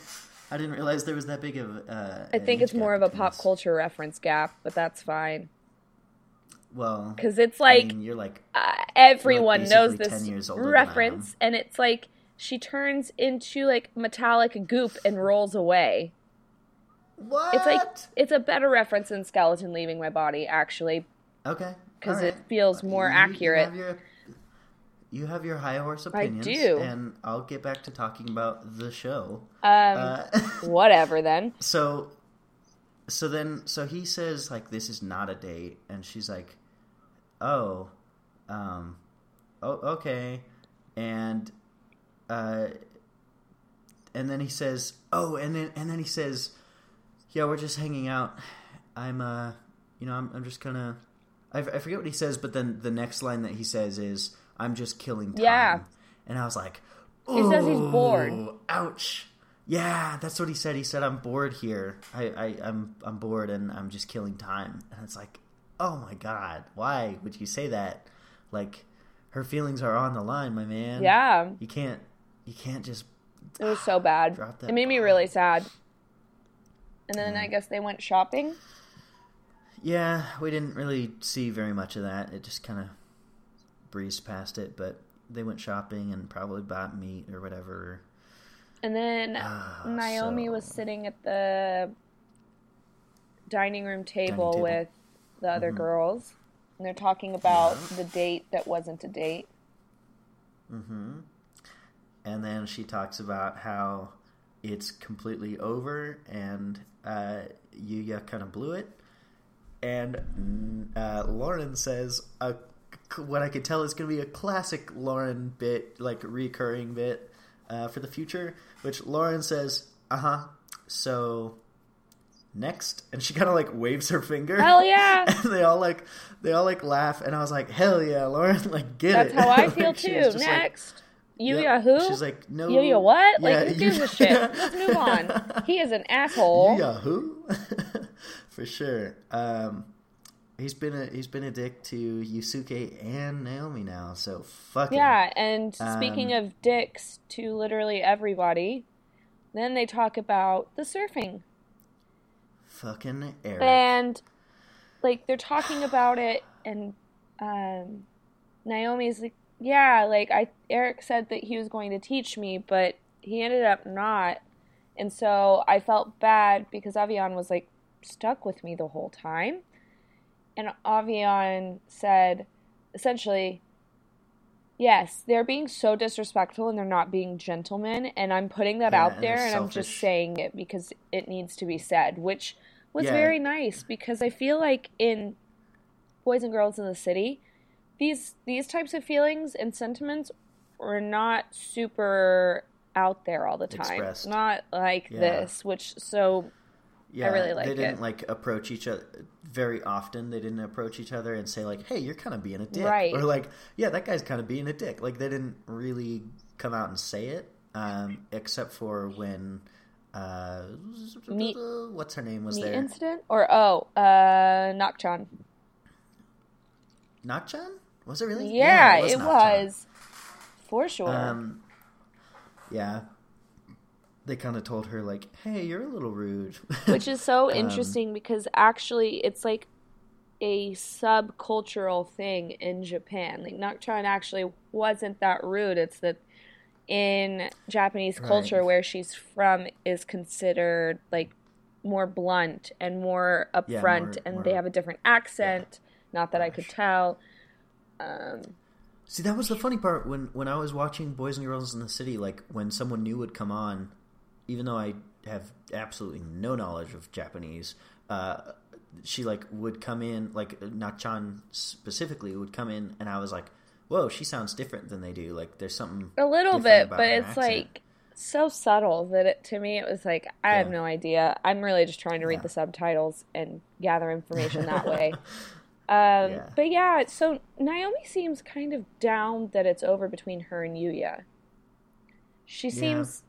I didn't realize there was that big of. Uh, I think it's more of a pop culture reference gap, but that's fine. Well, Because it's I like mean, you're like uh, everyone You're knows this 10 years older than I reference, and it's like she turns into like metallic goop and rolls away. What? It's like it's a better reference than skeleton leaving my body, actually, okay, because right. it feels more You- accurate. You have, your, you have your high horse I opinions, do. and I'll get back to talking about the show. Um, Uh, whatever then. so, so then, so he says like this is not a date, and she's like, oh, um, oh, okay, and uh, and then he says, oh, and then and then he says, yeah, we're just hanging out. I'm uh, you know, I'm I'm just gonna. I, I forget what he says, but then the next line that he says is, "I'm just killing time." Yeah. and I was like, He says he's bored. Ouch. Yeah, that's what he said. He said, "I'm bored here. I, I, I'm, I'm bored, and I'm just killing time." And it's like, oh my god, why would you say that? Like, her feelings are on the line, my man. Yeah, you can't, you can't just. it was so bad. It made me really sad. And then I guess they went shopping. Yeah, we didn't really see very much of that. It just kind of breezed past it, but they went shopping and probably bought meat or whatever. And then Ah, Naomi was sitting at the dining room table, table. with the other Mhm. girls, and they're talking about the date that wasn't a date. hmm And then she talks about how it's completely over and uh, Yuya kind of blew it. And uh, Lauren says, uh, what I could tell is going to be a classic Lauren bit, like recurring bit uh, for the future, which Lauren says, uh huh. So next and she kind of like waves her finger Hell yeah! and they all like they all like laugh and i was like hell yeah lauren like get That's it that's how I Like, feel too. just like, Next, Yuya Yep. who? She's like, no. Yuya what? Like, Yeah, who gives a shit? Let's move on. He is an asshole. Yuya who? For sure. Um, he's been a he's been a dick to Yusuke and Naomi now. So fuck. Yeah, and speaking Um, of dicks to literally everybody, then they talk about the surfing. Fucking Eric. And like they're talking about it and um Naomi's like, "Yeah, like I Eric said that he was going to teach me, but he ended up not." And so I felt bad because Avian was like stuck with me the whole time. And Avian said essentially Yes, they're being so disrespectful and they're not being gentlemen. And I'm putting that Yeah, out there they're and I'm just saying it because it needs to be said, which was Yeah. very nice because I feel like in Boys and Girls in the City, these these types of feelings and sentiments were not super out there all the time. Expressed. Not like Yeah. this, which so yeah, I really like they didn't it. like approach each other very often. They didn't approach each other and say like, "Hey, you're kind of being a dick," Right. or like, "Yeah, that guy's kind of being a dick." Like they didn't really come out and say it, um, except for when uh, what's her name was the there? incident or oh, uh Nakchan. Nakchan? Was it really? Yeah, it was. it was. For sure. Um, yeah. They kind of told her like, "Hey, you're a little rude," which is so Um, interesting because actually it's like a subcultural thing in Japan. Like Nocturne actually wasn't that rude. It's that in Japanese Right. culture where she's from is considered like more blunt and more upfront Yeah, more- and more- they have a different accent. Not that I could tell. Um, See, that was the funny part when when I was watching Boys and Girls in the City. Like when someone new would come on, even though I have absolutely no knowledge of Japanese, uh, she like would come in, like Nachan specifically would come in, and I was like, "Whoa, she sounds different than they do." Like there's something a little bit, but it's accent. like so subtle that it, to me it was like I have no idea. I'm really just trying to read Yeah. the subtitles and gather information that way. Um, Yeah. But yeah, so Naomi seems kind of down that it's over between her and Yuya. She seems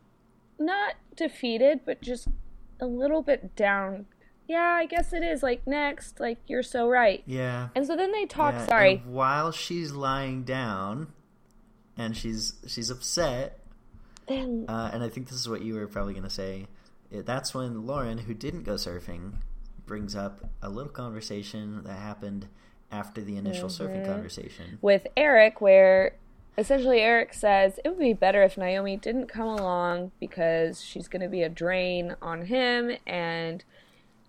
not defeated, but just a little bit down. Yeah, I guess it is. Like next, like you're so right. yeah. And so then they talk. Yeah, sorry, and while she's lying down, and she's she's upset, then uh, and I think this is what you were probably going to say, that's when Lauren, who didn't go surfing, brings up a little conversation that happened after the initial surfing Mm-hmm. conversation. with Eric, where essentially Eric says it would be better if Naomi didn't come along because she's going to be a drain on him and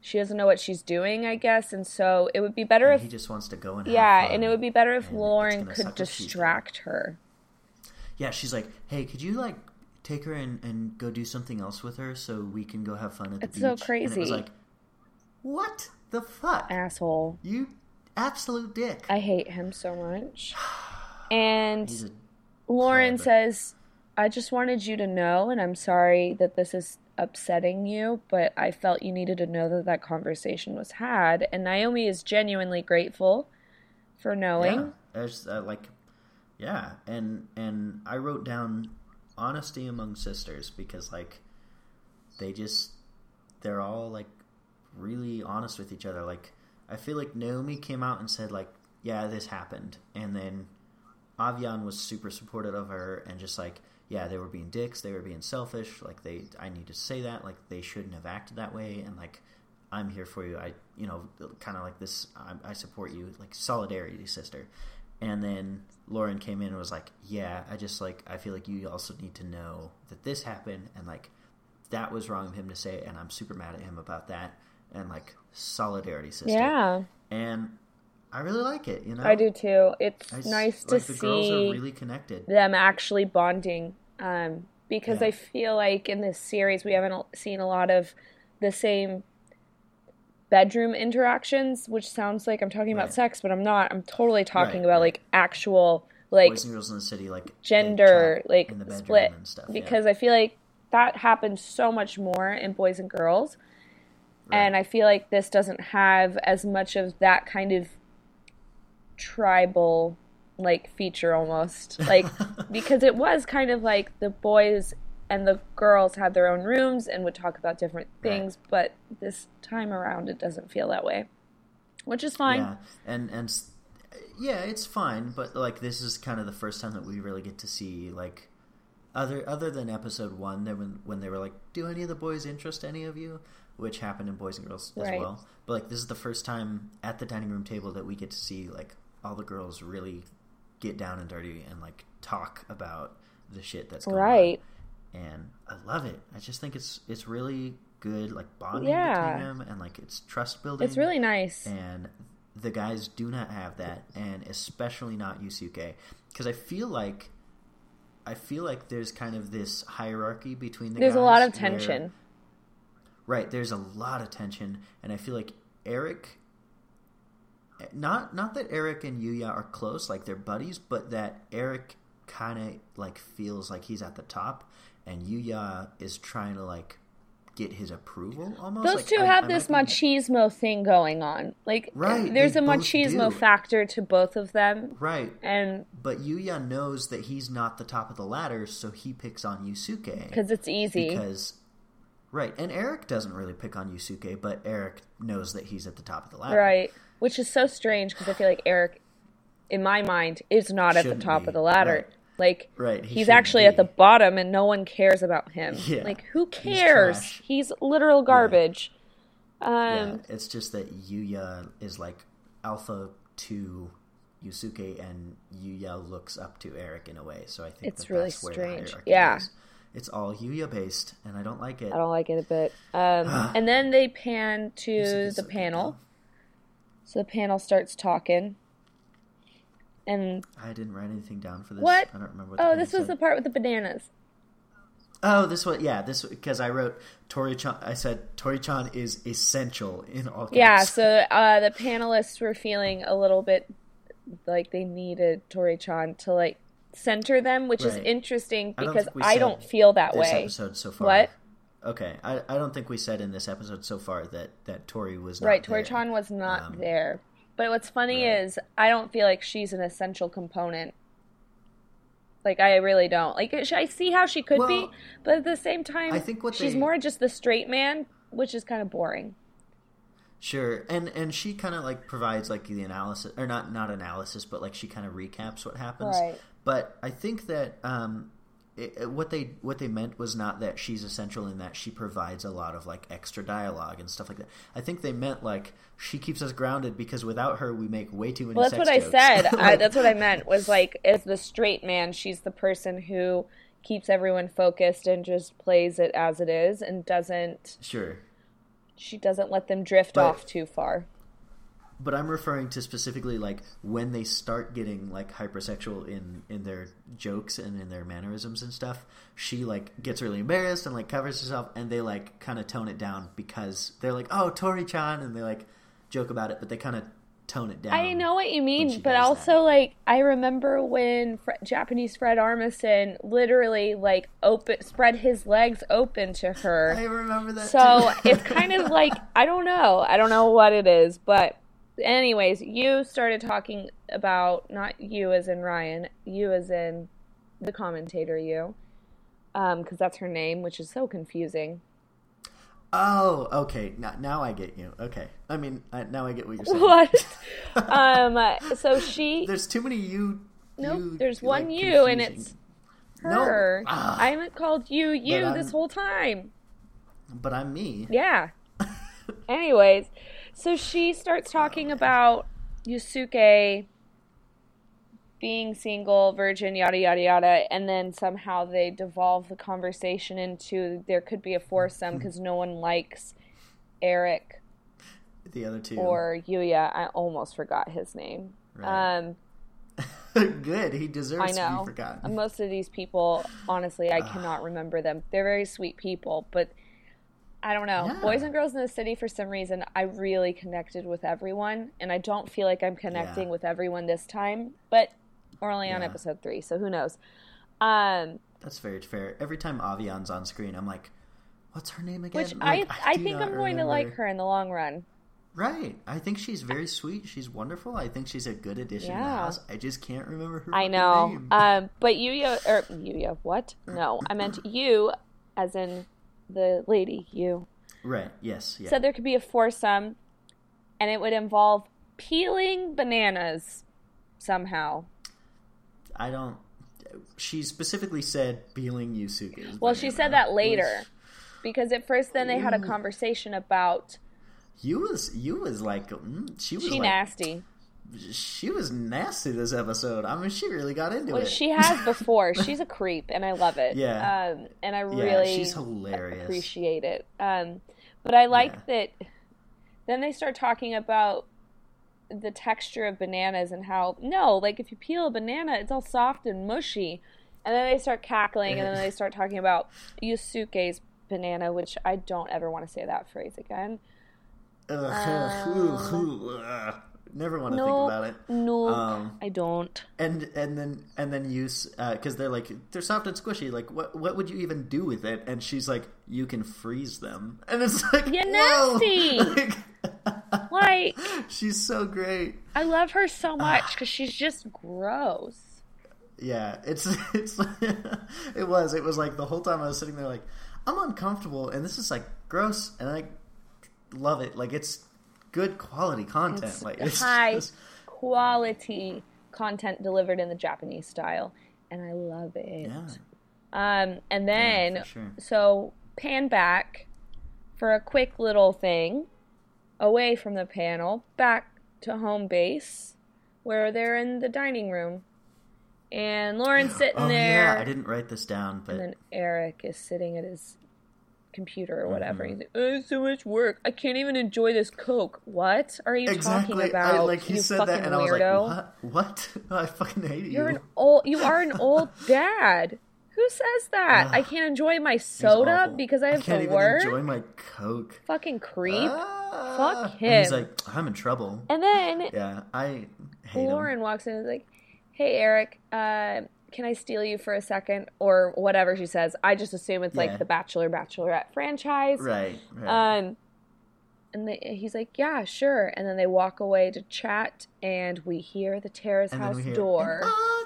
she doesn't know what she's doing, I guess. And so it would be better And if, he just wants to go and have yeah, and it would be better if Lauren could suck if she's distract her. Yeah, she's like, "Hey, could you like take her and, and go do something else with her so we can go have fun at the It's beach?" so And it was crazy. like, what the fuck? Asshole. You absolute dick. I hate him so much. And Lauren says, I just wanted you to know, and I'm sorry that this is upsetting you, but I felt you needed to know that that conversation was had. And Naomi is genuinely grateful for knowing. Yeah, there's uh, like, yeah, and and I wrote down honesty among sisters because like, they just they're all like really honest with each other. Like, I feel like Naomi came out and said like, yeah, this happened, and then Avian was super supportive of her and just like, yeah, they were being dicks, they were being selfish. Like they, I need to say that. Like they shouldn't have acted that way, and like. I'm here for you. I, you know, kind of like this. I, I support you, like solidarity, sister. And then Lauren came in and was like, "Yeah, I just like I feel like you also need to know that this happened, and like that was wrong of him to say, and I'm super mad at him about that, and like solidarity, sister. Yeah, And I really like it. You know, I do too. It's I s- nice like, to the girls are really connected. them actually bonding um, because Yeah. I feel like in this series we haven't seen a lot of the same bedroom interactions, which sounds like I'm talking about Right. sex, but I'm not. I'm totally talking Right, about right. like actual like Boys and girls in the city, like gender like in the split and stuff. yeah. because I feel like that happens so much more in boys and girls. Right. And I feel like this doesn't have as much of that kind of tribal like feature almost. Like because it was kind of like the boys and the girls had their own rooms and would talk about different Right. things, but this time around it doesn't feel that way. Which is fine. Yeah, and and yeah, it's fine, but like this is kind of the first time that we really get to see like other other than episode one, there when when they were like, "Do any of the boys interest any of you?" Which happened in Boys and Girls as Right. well. But like this is the first time at the dining room table that we get to see like all the girls really get down and dirty and like talk about the shit that's going Right. on. And I love it. I just think it's it's really good like bonding Yeah. between them and like it's trust building It's really nice. and the guys do not have that, and especially not Yusuke, because I feel like I feel like there's kind of this hierarchy between the. Guys. There's a lot of tension. Right, there's a lot of tension, and I feel like Eric. Not not that Eric and Yuya are close, like they're buddies, but that Eric kind of like feels like he's at the top, and Yuya is trying to like get his approval almost. Those Like, two I- have I this machismo thing going on. Like, Right, there's a machismo do. factor to both of them, right, and But Yuya knows that he's not the top of the ladder, so he picks on Yusuke. because it's easy. Because, right, and Eric doesn't really pick on Yusuke, but Eric knows that he's at the top of the ladder. Right. Which is so strange because I feel like Eric, in my mind, is not at the top be. of the ladder. Right. Like, Right, he he's shouldn't actually at the bottom and no one cares about him. Yeah. Like, who cares? trash. He's, literal garbage. Yeah, Um, it's just that Yuya is like alpha to Yusuke, and Yuya looks up to Eric in a way. So I think It's that really that's where the strange. Yeah. is. It's all Yuya based, and I don't like it. I don't like it a bit. Um, and then they pan to the panel. So the panel starts talking. And, I didn't write anything down for this. What? I don't remember. What oh, this was said. the part with the bananas. Oh, this one, yeah, this because I wrote Tori Chan. I said Tori Chan is essential in all caps. Yeah, so uh, the panelists were feeling a little bit like they needed Tori Chan to like center them, which is Right. interesting I don't because I don't feel that this way. episode so far. What? Okay, I, I don't think we said in this episode so far that that Tori was not Right, Tori. Chan was not Um, there. But what's funny right. is I don't feel like she's an essential component. Like I really don't. Like I see how she could be, but at the same time, I think what she's they- more just the straight man, which is kind of boring. Sure, and and she kind of like provides like the analysis, or not not analysis, but like she kind of recaps what happens. Right. But I think that um, it, what they what they meant was not that she's essential in that she provides a lot of like extra dialogue and stuff like that. I think they meant like she keeps us grounded because without her we make way too many. Well, that's what I jokes. said. I, that's what I meant. Was like, as the straight man, she's the person who keeps everyone focused and just plays it as it is, and doesn't. sure. She doesn't let them drift But- off too far. But I'm referring to specifically like when they start getting like hypersexual in in their jokes and in their mannerisms and stuff. She like gets really embarrassed and like covers herself, and they like kind of tone it down because they're like, "Oh, Tori Chan," and they like joke about it, but they kind of tone it down. I know what you mean, but also that. like I remember when Fre- Japanese Fred Armisen literally like open spread his legs open to her. I remember that. So it's kind of like I don't know. I don't know what it is, but anyways, you started talking about not you as in Ryan, you as in the commentator you. Um, because that's her name, which is so confusing. oh, okay. Now, now I get you. Okay. I mean, I, now I get what you're saying. What? um, so she There's too many you. no, you, there's like, one you, and confusing- it's No. her. Ah. I haven't called you you But this I'm- whole time. But I'm me. Yeah. Anyways, so she starts talking about Yusuke being single, virgin, yada yada yada, and then somehow they devolve the conversation into there could be a foursome because no one likes Eric The other two. or Yuya. I almost forgot his name. Right. Um, Good. He deserves I to know. be forgotten. Most of these people, honestly, I cannot remember them. They're very sweet people, but I don't know. Yeah. Boys and Girls in the City, for some reason, I really connected with everyone, and I don't feel like I'm connecting Yeah. with everyone this time, but we're only on Yeah. episode three, so who knows? Um, That's very fair. Every time Avian's on screen, I'm like, "What's her name again?" which Like, I, I think I'm going to like her in the long run. Right. I think she's very sweet. She's wonderful. I think she's a good addition to the Yeah. house. I just can't remember her. I know. Name. Um, but Yuya, or Yuya, what? No, I meant you, as in the lady, you. right. Yes. Yeah. said there could be a foursome, and it would involve peeling bananas somehow. I don't. She specifically said peeling Yusuke's. Well, she said that later. which- Because at first, then they had a conversation about You was you was like mm, she was she like nasty. She was nasty this episode. I mean, she really got into Well, it. she has before. She's a creep, and I love it. Yeah. um, and I yeah, really she's hilarious. appreciate it. Um, but I like Yeah. that. Then they start talking about the texture of bananas and how no, like if you peel a banana, it's all soft and mushy. And then they start cackling, and then they start talking about Yusuke's banana, which I don't ever want to say that phrase again. Ugh. Never want to No, think about it. no, Um, I don't. and and then and then use because they're like they're soft and squishy. Like what what would you even do with it? And she's like, you can freeze them. And it's like, You whoa! nasty! Like, Like she's so great. I love her so Ah. much because she's just gross. Yeah, it's it's it was it was like the whole time I was sitting there like I'm uncomfortable and this is like gross and I love it. Like it's good quality content. It's like it's high just- quality content delivered in the Japanese style, and I love it. yeah. Um, and then for sure. so pan back for a quick little thing away from the panel, back to home base where they're in the dining room, and Lauren's sitting Oh there, yeah, I didn't write this down, but and then Eric is sitting at his computer or whatever. Mm-hmm. He's like, "Oh, it's so much work. I can't even enjoy this Coke. What are you exactly. talking about? I, like he you said that, and I was weirdo? like, "What? What? I fucking hate you." You're an old. You are an old dad. Who says that? I can't enjoy my soda because I have can't to even work. enjoy my Coke. Fucking creep. Ah. Fuck And he's like, I'm in trouble. and then Yeah, I hate Lauren him. walks in and is like, "Hey, Eric, uh, can I steal you for a second or whatever she says?" I just assume it's Yeah. like the Bachelor Bachelorette franchise. Right, right. Um, and they, he's like, "Yeah, sure." And then they walk away to chat, and we hear the terrace and house hear, door. "And all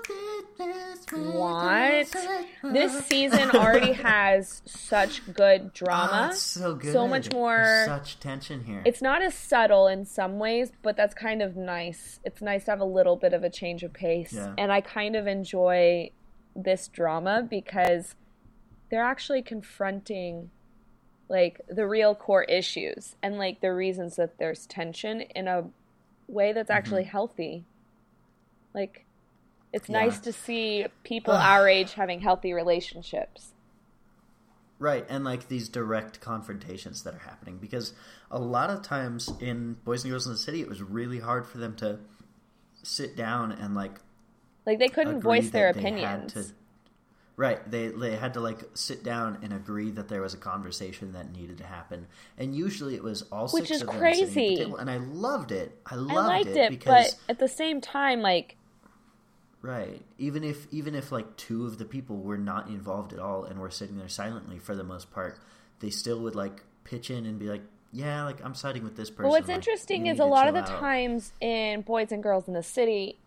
this season already has such good drama. Oh, so good. so much more- There's such tension here. It's not as subtle in some ways, but that's kind of nice. It's nice to have a little bit of a change of pace. Yeah. And I kind of enjoy this drama because they're actually confronting like the real core issues and like the reasons that there's tension in a way that's actually Mm-hmm. healthy. Like it's Yeah. nice to see people our age having healthy relationships. Right, and like these direct confrontations that are happening because a lot of times in Boys and Girls in the City, it was really hard for them to sit down and like Like they couldn't voice their that they had opinions. Right, they they had to like sit down and agree that there was a conversation that needed to happen, and usually it was all Which six is of them crazy. sitting at the table, and I loved it. I loved it. I liked it, it, because but at the same time, like Right. Even if even if like two of the people were not involved at all and were sitting there silently for the most part, they still would like pitch in and be like, "Yeah, like I'm siding with this person." But what's like, interesting is a lot of the out." times in Boys and Girls in the City,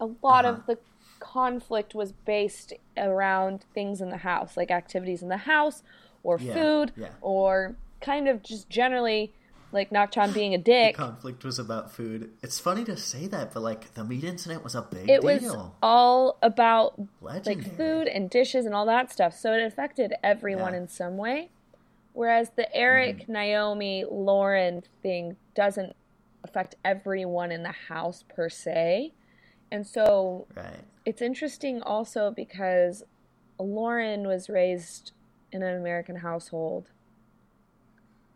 a lot Uh-huh. of the conflict was based around things in the house, like activities in the house, or Yeah, food, yeah. or kind of just generally like Nakchan being a the dick. conflict was about food. It's funny to say that, but like the meat incident was a big It deal. was all about Legendary. like food and dishes and all that stuff. So it affected everyone Yeah. in some way. Whereas the Eric, Mm-hmm. Naomi, Lauren thing doesn't affect everyone in the house per se. And so Right. it's interesting also because Lauren was raised in an American household.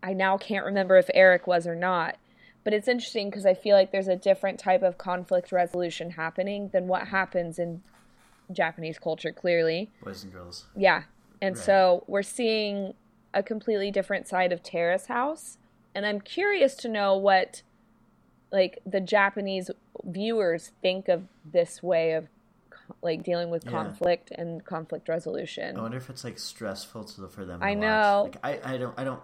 I now can't remember if Eric was or not. But it's interesting because I feel like there's a different type of conflict resolution happening than what happens in Japanese culture, clearly. Boys and girls. Yeah. And Right. so we're seeing a completely different side of Terrace House. And I'm curious to know what like the Japanese viewers think of this way of like dealing with Yeah. conflict and conflict resolution. I wonder if it's like stressful to, for them. I know. Like I, I don't I don't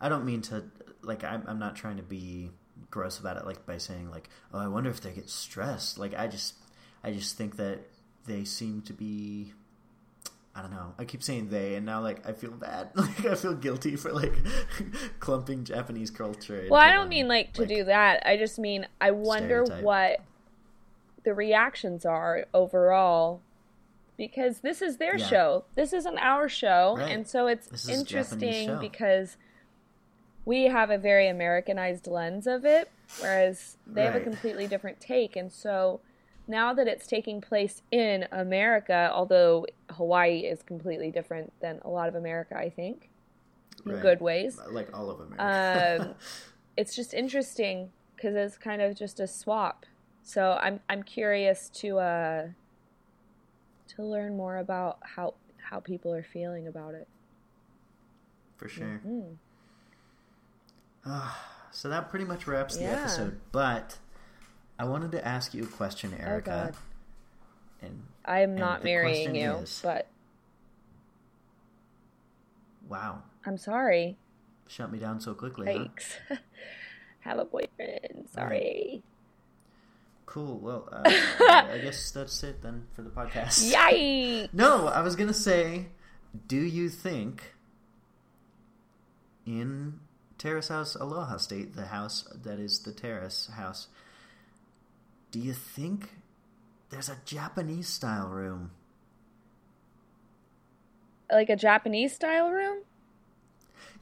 I don't mean to like I'm I'm not trying to be gross about it like by saying like oh I wonder if they get stressed. Like I just I just think that they seem to be I don't know. I keep saying they, and now like I feel bad. Like I feel guilty for like clumping Japanese culture. Well, I don't one, mean like to do that. I just mean I wonder Stereotype. what the reactions are overall because this is their Yeah. show. This isn't our show, Right. and so it's This is a Japanese interesting because we have a very Americanized lens of it, whereas they have a completely different take. And so now that it's taking place in America, although Hawaii is completely different than a lot of America, I think, in Right. good ways like all of America. um, it's just interesting because it's kind of just a swap. So I'm I'm curious to uh to learn more about how how people are feeling about it. for sure. Mm. So that pretty much wraps the episode. But I wanted to ask you a question, Erica. Oh God, And I am not marrying you, is- but wow, I'm sorry. shut me down so quickly. Huh? Have a boyfriend. Sorry. Cool. Well, uh, I guess that's it then for the podcast. Yikes. No, I was gonna say, do you think in Terrace House Aloha State, the house that is the Terrace House, do you think there's a Japanese style room? Like a Japanese style room?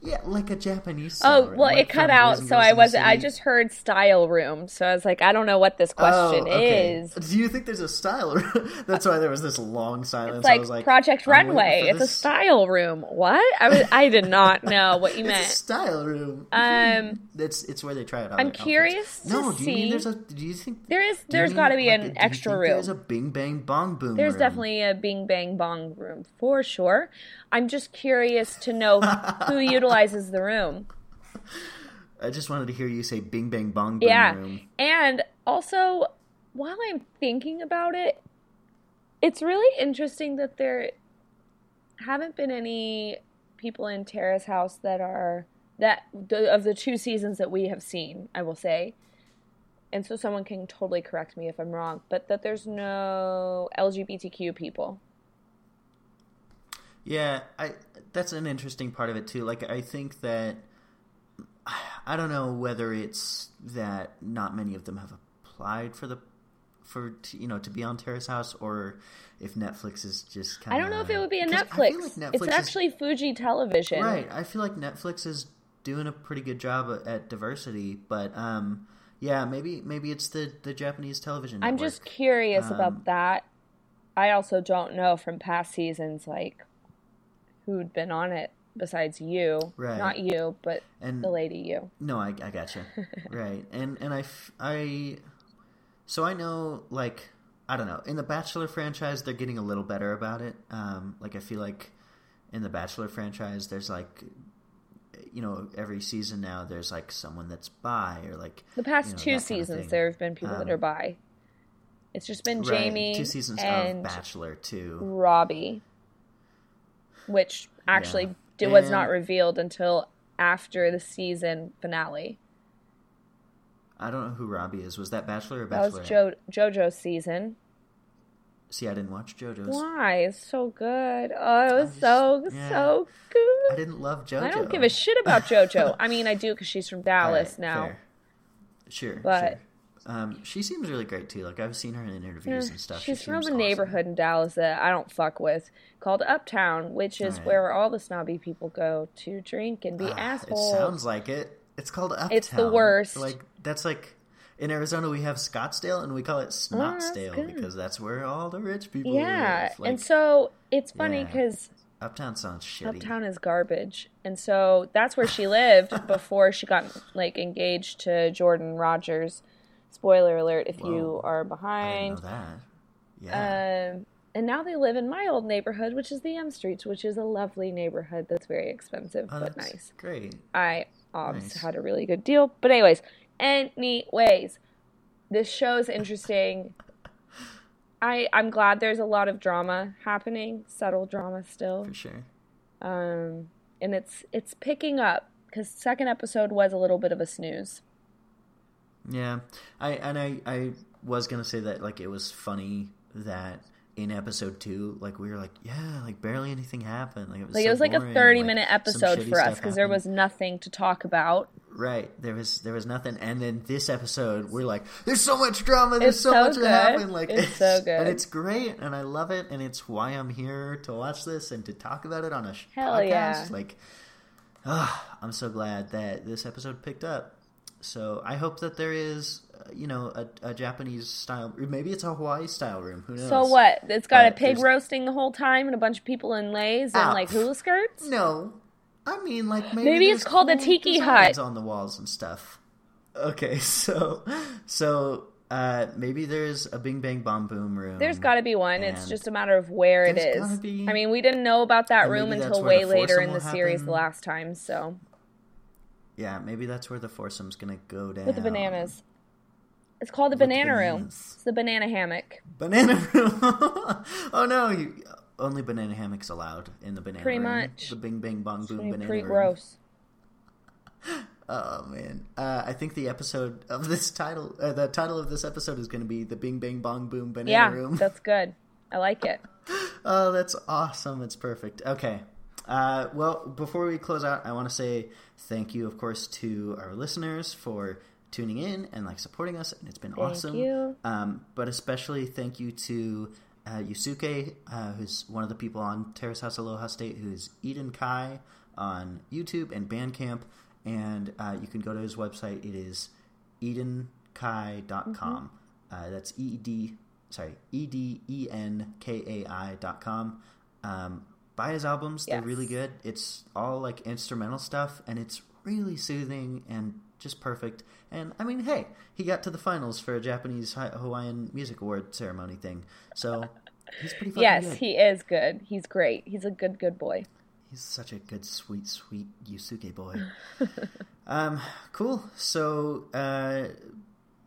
Yeah, like a Japanese style Oh well, like it cut out, so I was I just heard style room, so I was like, I don't know what this question Oh, okay. is. Do you think there's a style room? That's why there was this long silence. Like, was like Project Runway. It's a style room. What? I was I did not know what you a meant. style room. Um, it's it's where they try it. Out. I'm curious to No, do you mean there's a? Do you think There is there's got to be like, an you extra room. There's a Bing Bang Bong Boom. There's room? definitely a Bing Bang Bong room for sure. I'm just curious to know who the room. I just wanted to hear you say Bing Bang Bong Boom Yeah. room. And also, while I'm thinking about it, it's really interesting that there haven't been any people in Terrace House that are that of the two seasons that we have seen, I will say. And so someone can totally correct me if I'm wrong, but that there's no LGBTQ people. Yeah, I that's an interesting part of it too. Like I think that I don't know whether it's that not many of them have applied for the for you know to be on Terrace House, or if Netflix is just kind of I don't know if it would be a Netflix. like Netflix it's is- actually Fuji Television. right. I feel like Netflix is doing a pretty good job at, diversity, but um, yeah, maybe maybe it's the the Japanese television. I'm just curious Um, about that. I also don't know from past seasons like who'd been on it besides you. Right. Not you, but and the lady you. No, I, I gotcha. right, and and I, I- so I know like I don't know in the Bachelor franchise they're getting a little better about it. Um, like I feel like in the Bachelor franchise there's like you know every season now there's like someone that's bi or like The past you know, two that seasons there have been people that Um, are bi. It's just been Right, Jamie two seasons and of Bachelor too. Robbie, which actually Yeah. di- was not revealed until after the season finale. I don't know who Robbie is. Was that Bachelor or Bachelor? That was jo- JoJo's season. See, I didn't watch JoJo's. Why? It's so good. Oh, it was just- so yeah. so good. I didn't love JoJo. I don't give a shit about JoJo. I mean, I do because she's from Dallas right, now. fair. Sure, But- sure. Um, she seems really great too. Like I've seen her in interviews Yeah, and stuff. She she's from seems a awesome. neighborhood in Dallas that I don't fuck with called Uptown, which is Alright. where all the snobby people go to drink and be Ah, assholes. It sounds like it. It's called Uptown. It's the worst. Like that's like in Arizona we have Scottsdale and we call it that's Snotsdale good. because that's where all the rich people yeah, live. Like, and so it's funny yeah. because Uptown sounds shitty. Uptown is garbage, and so that's where she lived before she got like engaged to Jordan Rogers. Spoiler alert: if you Whoa. are I didn't behind. know that. Yeah. Um, and now they live in my old neighborhood, which is the M Streets, which is a lovely neighborhood that's very expensive oh, but nice. Great. I obs Nice. had a really good deal. But anyways, anyways, this show's interesting. I I'm glad there's a lot of drama happening, subtle drama still. For sure. Um, and it's it's picking up because second episode was a little bit of a snooze. Yeah, I and I I was gonna say that like it was funny that in episode two, like we were like, yeah, like barely anything happened. Like it was Like so it was like a thirty like, minute episode for us because there was nothing to talk about. right. There was there was nothing, and then this episode, we're like, there's so much drama. There's It's so, so much good. that happened. Like It's so good. and it's great, and I love it, and it's why I'm here to watch this and to talk about it on a Hell podcast. yeah. Like, ah, I'm so glad that this episode picked up. So I hope that there is, uh, you know, a, a Japanese style. Maybe it's a Hawaii style room. Who knows? So what? It's got a pig there's- roasting the whole time and a bunch of people in lays and Ah. like hula skirts. No, I mean like maybe, Maybe it's called a tiki hut. on the walls and stuff. Okay, so so uh, maybe there's a Bing Bang Bong Boom room. There's got to be one. It's just a matter of where it is. be- I mean, we didn't know about that And room until way later in the will series the last time. So yeah, maybe that's where the foursome's gonna go down with the bananas, it's called the With banana room. It's the banana hammock. Banana room. oh no, you, only banana hammocks allowed in the banana Pretty room. much. The Bing Bang Bong Boom banana room. Pretty, banana pretty room. gross. Oh man, uh, I think the episode of this title, uh, the title of this episode is going to be the Bing Bang Bong Boom Banana Yeah, Room. Yeah, that's good. I like it. Oh, that's awesome. It's perfect. Okay. Uh, well, before we close out, I want to say thank you, of course, to our listeners for tuning in and like supporting us, and it's been Thank awesome. you. Um, but especially thank you to uh, Yusuke, uh, who's one of the people on Terrace House Aloha State, who's Eden Kai on YouTube and Bandcamp, and uh, you can go to his website. It is edenkai.com. Mm-hmm. Uh, that's E D sorry E D E N K A I dot com. Um, buy his albums; they're really good. It's all like instrumental stuff, and it's really soothing and just perfect. And I mean, hey, he got to the finals for a Japanese Hawaiian Music Award ceremony thing, so he's pretty Yes, good. he is good. He's great. He's a good, good boy. He's such a good, sweet, sweet Yusuke boy. um, cool. So, uh,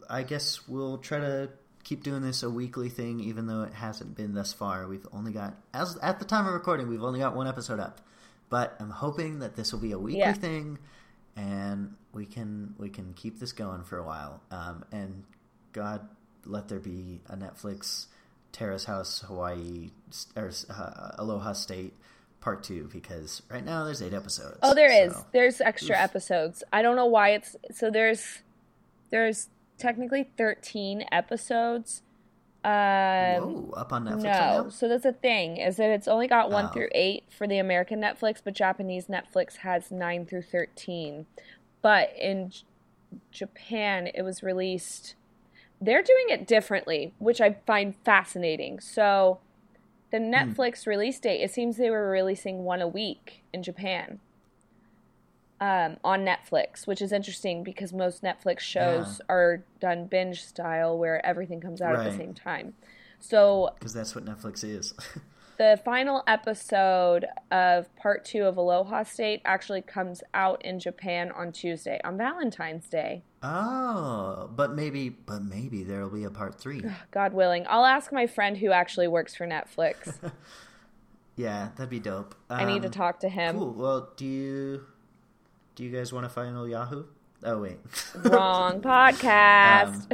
I guess we'll try to keep doing this a weekly thing, even though it hasn't been thus far. We've only got, as at the time of recording, we've only got one episode up. But I'm hoping that this will be a weekly Yeah. thing, and we can we can keep this going for a while. Um, and God, let there be a Netflix Terrace House Hawaii or uh, Aloha State part two because right now there's eight episodes. Oh, there is. so- There's extra Oof. episodes. I don't know why it's so. There's there's technically 13 episodes, Um, Whoa, up on Netflix no, right so that's the thing is that it's only got one Oh. through eight for the American Netflix, but Japanese Netflix has nine through thirteen. But in J- Japan, it was released. They're doing it differently, which I find fascinating. So, the Hmm. Netflix release date, it seems they were releasing one a week in Japan um, on Netflix, which is interesting because most Netflix shows are done binge style where everything comes out at the same time. So Because that's what Netflix is. the final episode of part two of Aloha State actually comes out in Japan on Tuesday, on Valentine's Day. oh, but maybe, but maybe there'll be a part three. God willing. I'll ask my friend who actually works for Netflix. yeah, that'd be dope. I need to Um, talk to him. Cool. Well, do you do you guys want a final Yahoo? Oh wait. Wrong podcast.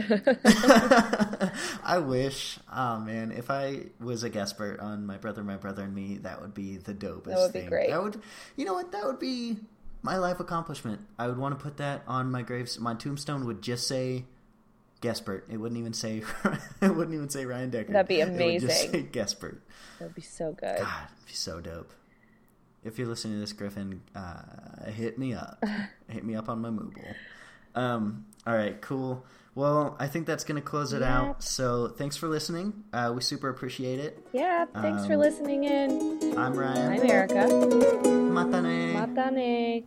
Um, I wish. Oh man, if I was a guestpert on my brother, my brother, and me, that would be the dopest. That would be thing. great. That would. You know what? That would be my life accomplishment. I would want to put that on my graves. My tombstone would just say. Guestpert. It wouldn't even say. it wouldn't even say Ryan Decker. That'd be It would just amazing. say Guestpert. that would be so good. God, it'd be so dope. If you're listening to this, Griffin, uh, hit me up. hit me up on my mobile. Um, all right, cool. Well, I think that's going to close it out. So thanks for listening. Uh, we super appreciate it. Yeah, thanks for Um, listening in. I'm Ryan. I'm Erica. Matane. Matane.